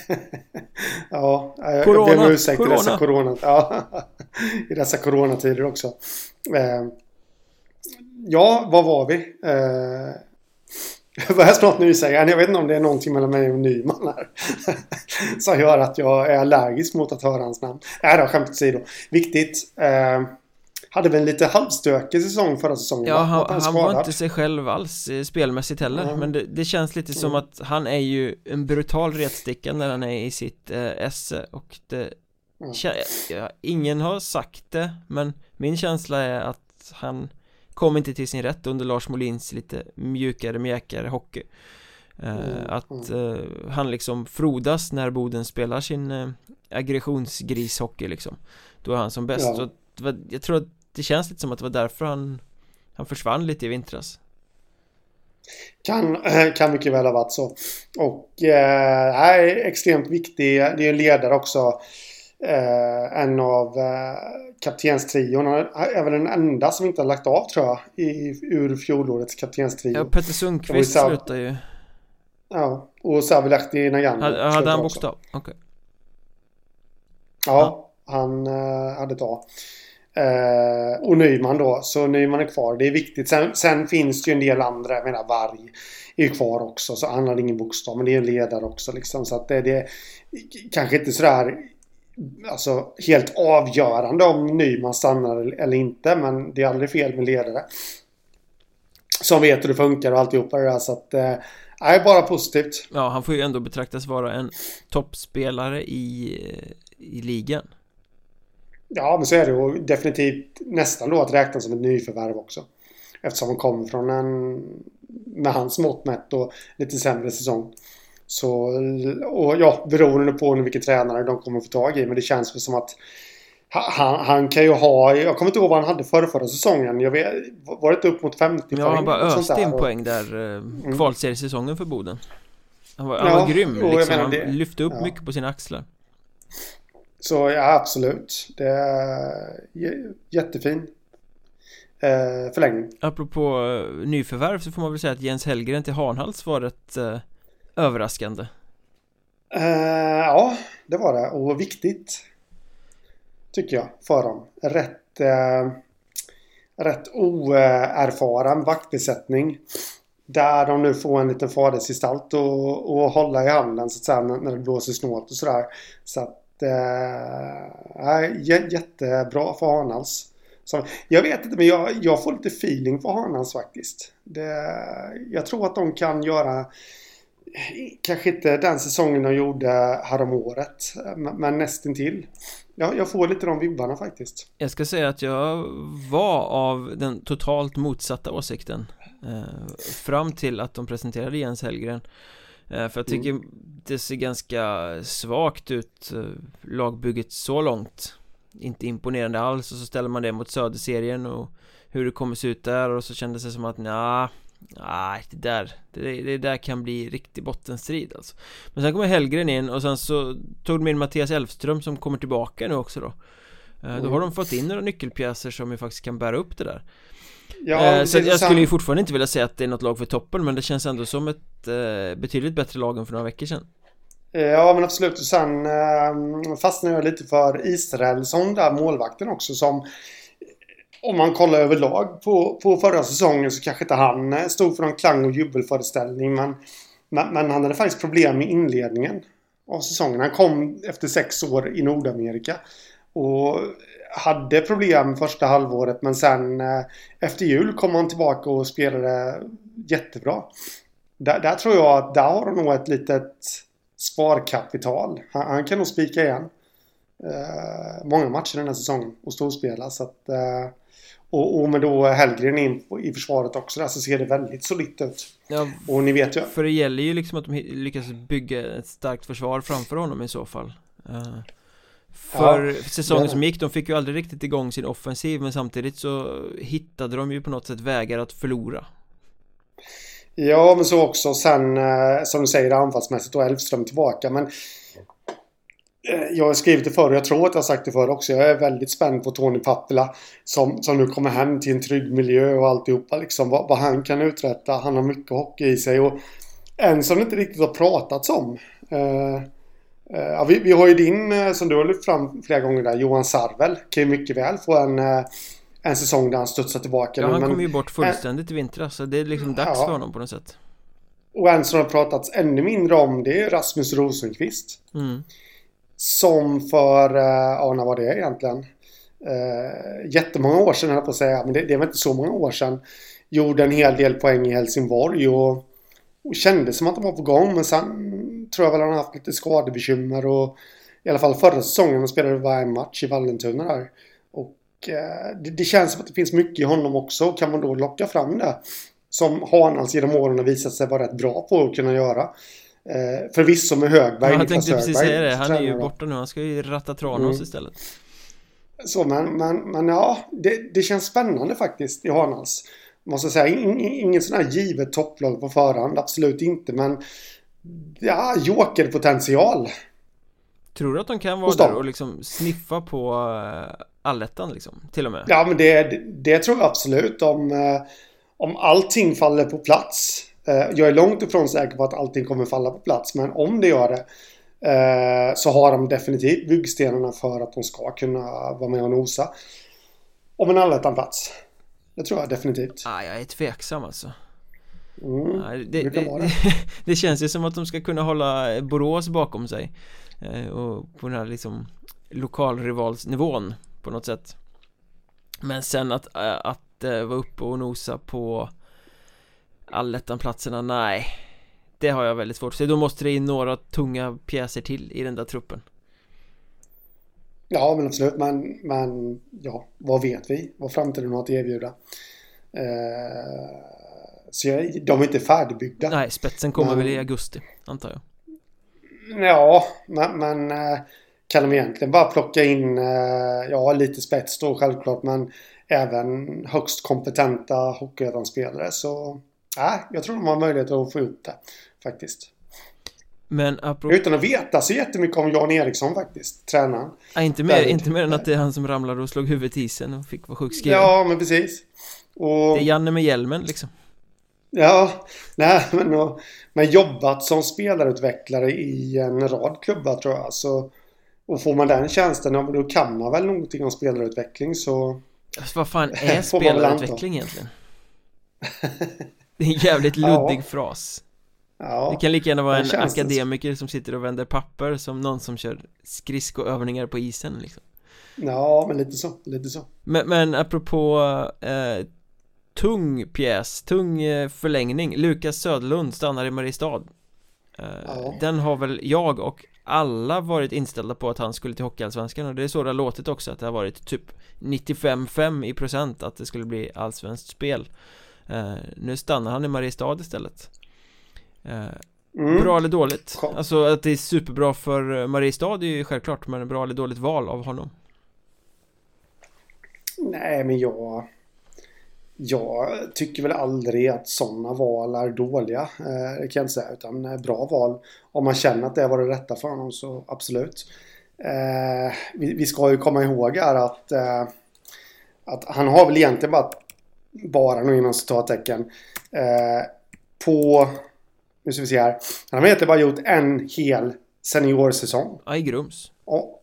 ja, jag, corona, ber om ursäkt corona. i dessa corona. Ja, I dessa coronatider också. Eh, ja, vad var vi? Eh, jag börjar snart nysa igen. Jag vet inte om det är någonting mellan mig och Nyman här. Som gör att jag är allergisk mot att höra hans namn. Nej då, skämt åsido. Viktigt. Eh, hade väl en lite halvstökig säsong förra säsongen Ja, han, han var inte sig själv alls eh, spelmässigt heller mm. Men det, det, känns lite som mm. att han är ju en brutal retsticka när han är i sitt eh, esse Och det mm. ja, Ingen har sagt det Men min känsla är att han kom inte till sin rätt under Lars Molins lite mjukare, mjäkare hockey eh, mm. Att eh, han liksom frodas när Boden spelar sin eh, aggressionsgrishockey liksom Då är han som bäst ja. Jag tror att det känns lite som att det var därför han Han försvann lite i vintras kan, kan mycket väl ha varit så. Och eh, är extremt viktig. Det är en ledare också. Eh, en av eh, kaptenstrion. är väl den enda som inte har lagt av tror jag. I, ur fjolårets kaptenstrio. Ja, Petter Sundqvist slutar ju. Ja, och Savilahti Nagan. Hade, hade han bokstav? Okej. Okay. Ja, Han uh, hade ett A. Eh, och Nyman då. Så Nyman är kvar. Det är viktigt. Sen, sen finns det ju en del andra. Jag menar Varg är kvar också. Så han har ingen bokstav. Men det är en ledare också liksom. Så att det, det kanske inte sådär alltså, helt avgörande om Nyman stannar eller inte. Men det är aldrig fel med ledare. Som vet hur det funkar och alltihopa det där. Så att, eh, Nej, bara positivt. Ja, han får ju ändå betraktas vara en toppspelare i, i ligan. Ja, men så är det och definitivt nästan då att räkna som ett nyförvärv också. Eftersom han kommer från en, med hans mått mätt, och lite sämre säsong. Så, och ja, beroende på vilken tränare de kommer få tag i. Men det känns väl som att han, han, kan ju ha, jag kommer inte ihåg vad han hade förra, förra säsongen. Jag vet, var det inte upp mot 50 ja, poäng? Ja, han bara öste in poäng där, eh, mm. kvalseriesäsongen för Boden. Han var, han ja, var grym liksom, han det, lyfte upp ja. mycket på sina axlar. Så ja, absolut. Det är jättefin eh, förlängning. Apropå eh, nyförvärv så får man väl säga att Jens Hellgren till Hanhals var rätt eh, överraskande. Eh, ja, det var det. Och viktigt. Tycker jag, för dem. Rätt, eh, rätt oerfaren vaktbesättning. Där de nu får en liten fadersgestalt och, och hålla i handen så att säga när, det blåser snålt och sådär. Så att... Eh, jättebra för Hanals. Så, jag vet inte men jag, jag får lite feeling för Hanals faktiskt. Det, jag tror att de kan göra Kanske inte den säsongen de gjorde häromåret men nästintill. Ja, jag får lite de vibbarna faktiskt. Jag ska säga att jag var av den totalt motsatta åsikten eh, Fram till att de presenterade Jens Hellgren eh, för jag tycker mm. det ser ganska svagt ut eh, Lagbygget så långt Inte imponerande alls och så ställer man det mot Söderserien och Hur det kommer se ut där och så kändes det som att nja Nej, det där, det, det där kan bli riktig bottenstrid alltså Men sen kommer Hellgren in och sen så tog de in Mattias Elfström som kommer tillbaka nu också då mm. Då har de fått in några nyckelpjäser som ju faktiskt kan bära upp det där Ja, eh, så jag skulle ju fortfarande inte vilja säga att det är något lag för toppen men det känns ändå som ett eh, betydligt bättre lag än för några veckor sedan Ja men absolut och sen eh, fastnade jag lite för Israelsson där målvakten också som om man kollar överlag på, på förra säsongen så kanske inte han eh, stod för någon klang och jubelföreställning. Men, men, men han hade faktiskt problem med inledningen av säsongen. Han kom efter sex år i Nordamerika. Och hade problem första halvåret men sen eh, efter jul kom han tillbaka och spelade jättebra. Där, där tror jag att där har han nog ett litet sparkapital. Han, han kan nog spika igen. Eh, många matcher den här säsongen och storspela så att eh, och, och med då Hellgren in i försvaret också där så ser det väldigt solitt ut. Ja, och ni vet ju. För det gäller ju liksom att de lyckas bygga ett starkt försvar framför honom i så fall. Uh, för ja, säsongen som gick, de fick ju aldrig riktigt igång sin offensiv men samtidigt så hittade de ju på något sätt vägar att förlora. Ja, men så också sen eh, som du säger anfallsmässigt då Elfström tillbaka men Eh, jag har skrivit det förr och jag tror att jag har sagt det förr också. Jag är väldigt spänd på Tony Pappela. Som, som nu kommer hem till en trygg miljö och alltihopa liksom. Vad, vad han kan uträtta. Han har mycket hockey i sig. Och en som det inte riktigt har pratats om. Uh, uh, vi, vi, har ju din, som du har lyft fram flera gånger där, Johan Sarvel. Kan ju mycket väl få en, uh, en säsong där han studsar tillbaka. Ja, nu, han kom ju bort fullständigt i vintras. Så det är liksom dags ja. för honom på något sätt. Och en som har pratats ännu mindre om det är Rasmus Rosenqvist. Mm. Som för, eh, ja när var det egentligen? Uh, jättemånga år sedan höll på att säga, men det, det var inte så många år sedan. Gjorde en hel del poäng i Helsingborg och, och kände som att de var på gång. Men sen tror jag väl han har haft lite skadebekymmer och i alla fall förra säsongen han spelade varje match i Vallentuna där. Och uh, det, det, känns som att det finns mycket i honom också. Kan man då locka fram det? Som Hanals genom åren har visat sig vara rätt bra på att kunna göra. Eh, förvisso med Högberg. Ja, jag tänkte precis säga det. Han är ju borta nu. Han ska ju ratta Tranås mm. istället. Så men, men, men ja, det, det känns spännande faktiskt i Hanals. Måste säga, in, ingen sån här givet topplag på förhand. Absolut inte. Men ja, jokerpotential. Tror du att de kan vara där och liksom sniffa på uh, allettan liksom? Till och med? Ja, men det, det, tror jag absolut. Om, uh, om allting faller på plats. Eh, jag är långt ifrån säker på att allting kommer falla på plats men om det gör det Eh, så har de definitivt byggstenarna för att de ska kunna vara med och nosa. Om en allettan-plats. Det tror jag definitivt. Ah, jag är tveksam alltså. Mm, Ja, det, det det, det känns ju som att de ska kunna hålla Borås bakom sig eh, Och på den här liksom lokalrivalsnivån på något sätt. Men sen att, äh, att äh, vara uppe och nosa på allettan-platserna, nej. Det har jag väldigt svårt att se, då måste det in några tunga pjäser till i den där truppen Ja, men absolut. Men, men ja, vad vet vi? Vad framtiden har att erbjuda. Eh, så jag, de är inte färdigbyggda. Nej, spetsen kommer Men- väl i augusti, antar jag Ja, men, men eh, kan de egentligen bara plocka in, eh, ja lite spets då självklart, men även högst kompetenta hockeyettan-spelare så nej, jag tror de har möjlighet att få ihop det faktiskt. Men apropå, Utan att veta så jättemycket om Jan Eriksson faktiskt, tränaren. ah, inte, mer, inte mer än att det är han som ramlade och slog huvudet i isen och fick vara sjukskriven Ja, men precis. Och, Det är Janne med hjälmen liksom Ja, nej, men, och, men jobbat som spelarutvecklare i en rad klubbar tror jag. Så, och får man den tjänsten, ja, då kan man väl någonting om spelarutveckling så... Alltså, vad fan är spelarutveckling egentligen? Det är en jävligt Ja. luddig fras Ja, Det kan lika gärna vara en akademiker som sitter och vänder papper som någon som kör skridskoövningar på isen liksom. ja men lite så, lite så. men, men apropå eh, tung pjäs, tung eh, förlängning Lukas Söderlund stannar i Mariestad eh, Ja. Den har väl jag och alla varit inställda på att han skulle till Hockeyallsvenskan och det är så det har låtit också att det har varit typ 95-5 i procent att det skulle bli allsvenskt spel eh, Nu stannar han i Mariestad istället Mm. Bra eller dåligt? Kom. Alltså att det är superbra för eh, Mariestad är ju självklart men bra eller dåligt val av honom Nej, men jag... Jag tycker väl aldrig att sådana val är dåliga. Eh, det kan jag inte säga. Utan eh, bra val. Om man känner att det var det rätta för honom så absolut. Eh, vi, ska ju komma ihåg här att, eh, att han har väl egentligen bara, bara nu inom citattecken, eh, på, nu ska vi se här, han har egentligen bara gjort en hel seniorsäsong. Aj Grums Ja,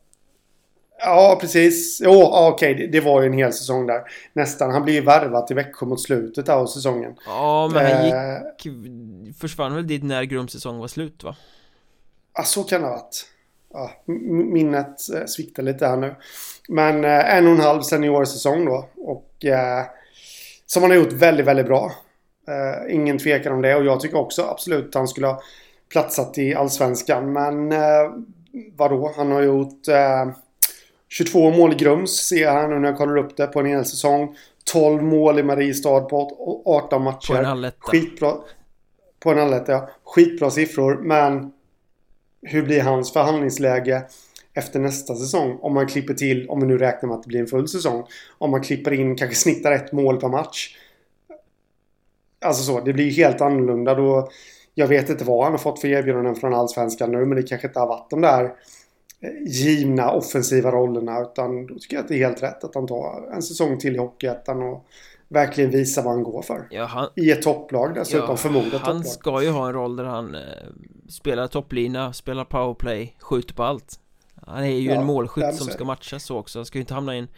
ja precis. Jo, ja, okej, det, det var ju en hel säsong där. Nästan. Han blev ju värvad till Växjö mot slutet av säsongen. Ja men han Eh, gick Försvann väl dit när Grums säsong var slut va? Ja, så kan det ha varit. Ja, minnet eh, sviktar lite här nu. Men eh, en och en halv seniorsäsong då. Och eh, som han har gjort väldigt, väldigt bra. Eh, ingen tvekan om det. Och jag tycker också absolut att han skulle ha platsat i Allsvenskan. Men eh, vadå? Han har gjort eh, 22 mål i Grums ser jag här nu när jag kollar upp det på en hel säsong. 12 mål i Mariestad på 18 matcher. På en alletta Skitbra. På en alletta, ja. Skitbra siffror, men hur blir hans förhandlingsläge efter nästa säsong? Om man klipper till, om vi nu räknar med att det blir en full säsong. Om man klipper in, kanske snittar ett mål per match. Alltså så, det blir helt annorlunda då. Jag vet inte vad han har fått för erbjudanden från Allsvenskan nu, men det kanske inte har varit de där eh, givna offensiva rollerna. Utan då tycker jag att det är helt rätt att han tar en säsong till i Hockeyettan och verkligen visar vad han går för. Ja han, I ett topplag dessutom, ja, förmodat han topplag. ska ju ha en roll där han eh, spelar topplina, spelar powerplay, skjuter på allt Han är ju Ja, en målskytt som ska matchas så också Han ska ju inte hamna i en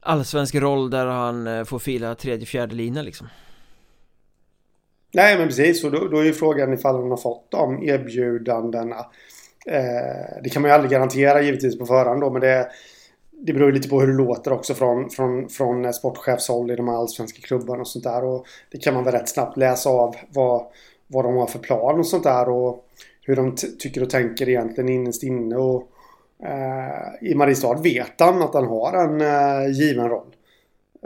allsvensk roll där han eh, får fila tredje, fjärde lina liksom Nej men precis, och då, då är ju frågan ifall han har fått de erbjudandena. Eh, det kan man ju aldrig garantera givetvis på förhand då, men det, det beror ju lite på hur det låter också från, från, från sportchefshåll i de här allsvenska klubbarna och sånt där. Och det kan man väl rätt snabbt läsa av vad, vad de har för plan och sånt där och hur de tycker och tänker egentligen innerst inne. Och, eh, I Mariestad vet han att han har en eh, given roll.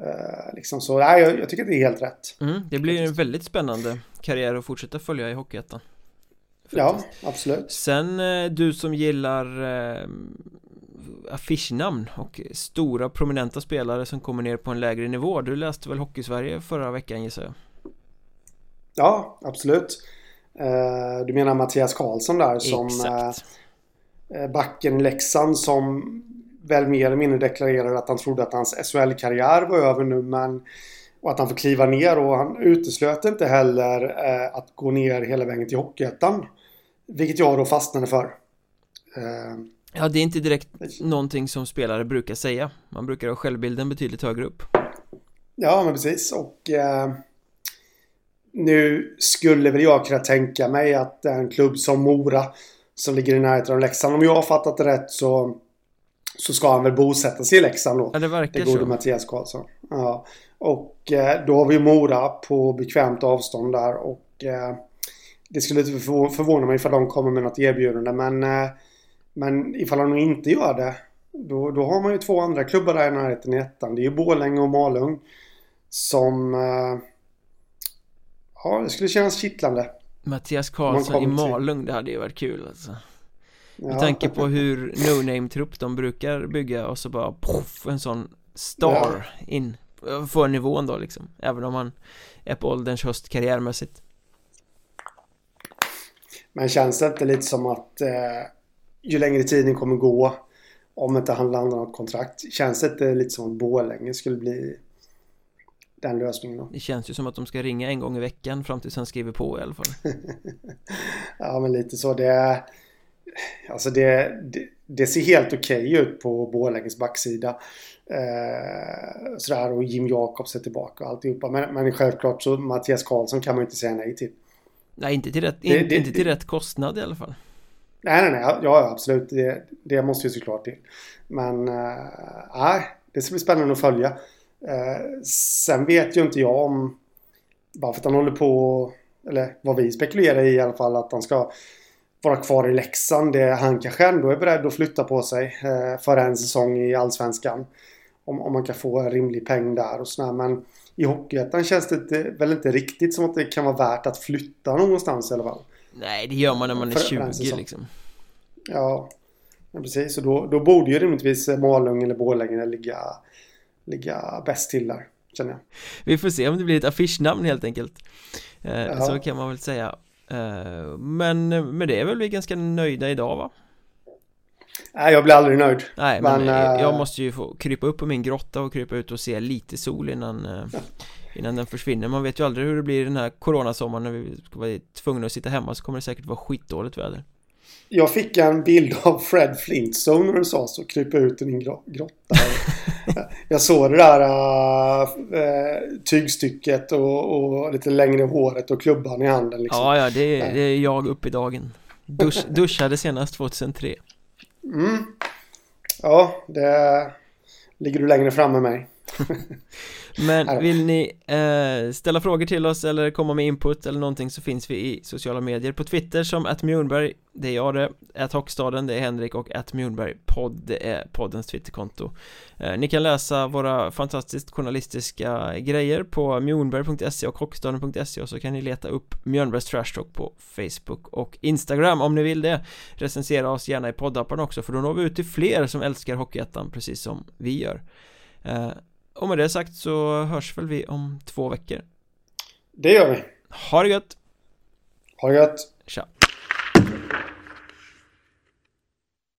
Eh, liksom så, nej, jag, jag tycker det är helt rätt. mm, Det blir en väldigt spännande karriär att fortsätta följa i Hockeyettan Ja, absolut. Sen eh, du som gillar eh, affischnamn och stora prominenta spelare som kommer ner på en lägre nivå Du läste väl Hockeysverige förra veckan gissar jag? Ja, absolut. Eh, du menar Mattias Karlsson där som Exakt eh, backen i Leksand som väl mer eller mindre deklarerade att han trodde att hans SHL-karriär var över nu men och att han får kliva ner och han uteslöt inte heller eh, att gå ner hela vägen till Hockeyettan. Vilket jag då fastnade för. Eh, Ja, det är inte direkt någonting som spelare brukar säga Man brukar ha självbilden betydligt högre upp Ja, men precis. Och eh, nu skulle väl jag kunna tänka mig att en klubb som Mora som ligger i närheten av Leksand. Om jag har fattat det rätt så, så ska han väl bosätta sig i Leksand då. Ja, det verkar det gode så Mattias Karlsson. Ja. Och eh, då har vi Mora på bekvämt avstånd där. Och eh, det skulle inte förvå- förvåna mig ifall de kommer med något erbjudande. Men, eh, men ifall de inte gör det. Då, då har man ju två andra klubbar där i närheten i ettan. Det är ju Borlänge och Malung. Som... Ja, det skulle kännas kittlande. Mattias Karlsson i kommer till- Malung, det hade ju varit kul alltså Med Ja. tanke på hur no-name-trupp de brukar bygga och så bara poff, en sån star in Får nivån då liksom Även om han är på ålderns höst karriärmässigt Men känns det inte lite som att eh, ju längre tiden kommer gå om inte han landar något kontrakt. Känns det inte lite som att Borlänge skulle bli den lösningen då? Det känns ju som att de ska ringa en gång i veckan fram tills han skriver på i alla fall Ja, men lite så. Det, alltså det, det, det ser helt okej ut på Borlänges backsida. Eh, sådär och Jim Jakobs är tillbaka och alltihopa. Men, men självklart så Mattias Karlsson kan man inte säga nej till. Nej, inte till rätt, Det- in, inte till det- rätt kostnad i alla fall Nej, nej, nej. Ja, absolut. Det, det måste ju såklart till. Men eh, det ska bli spännande att följa. Eh, sen vet ju inte jag om... Bara för att han håller på... Eller vad vi spekulerar i i alla fall. Att han ska vara kvar i Leksand. Det, han kanske ändå är beredd att flytta på sig eh, för en säsong i Allsvenskan. Om, om man kan få en rimlig peng där och sådär. Men i Hockeyettan känns det inte, väl inte riktigt som att det kan vara värt att flytta någonstans i alla fall. Nej, det gör man när man är För- för en 20 säsong. liksom Ja, ja precis. Och då, då borde ju rimligtvis Malung eller Borlänge ligga, ligga bäst till där, känner jag. Vi får se om det blir ett affischnamn helt enkelt eh, Ja. Så kan man väl säga Men med det är väl vi ganska nöjda idag va? Nej, jag blir aldrig nöjd. Nej men, Men, eh, eh, jag måste ju få krypa upp på min grotta och krypa ut och se lite sol innan eh, Innan den försvinner Man vet ju aldrig hur det blir den här coronasommaren när vi ska vara tvungna att sitta hemma så kommer det säkert vara skitdåligt väder Jag fick en bild av Fred Flintstone när du sa så. Krypa ut i din gro- grotta. jag såg det där äh, tygstycket och, och lite längre håret och klubban i handen. Liksom. Ja ja, det är, det är jag upp i dagen Dusch, Duschade senast 2003 Mm. Ja, det ligger du längre fram med mig. Men vill ni eh, ställa frågor till oss eller komma med input eller någonting så finns vi i sociala medier. På Twitter som att Mjornberg, det är jag det, att Hockstaden, det är Henrik. Och att Mjornberg podd, det är poddens Twitterkonto. Eh, Ni kan läsa våra fantastiskt journalistiska grejer på mjornberg.se och hockstaden.se och så kan ni leta upp Mjörnbergs Trash Talk på Facebook och Instagram om ni vill det. Recensera oss gärna i poddappen också för då når vi ut till fler som älskar Hockeyettan precis som vi gör. Eh, och med det sagt så hörs väl vi om två veckor Det gör vi. Ha det gött! Ha det gött. Tja!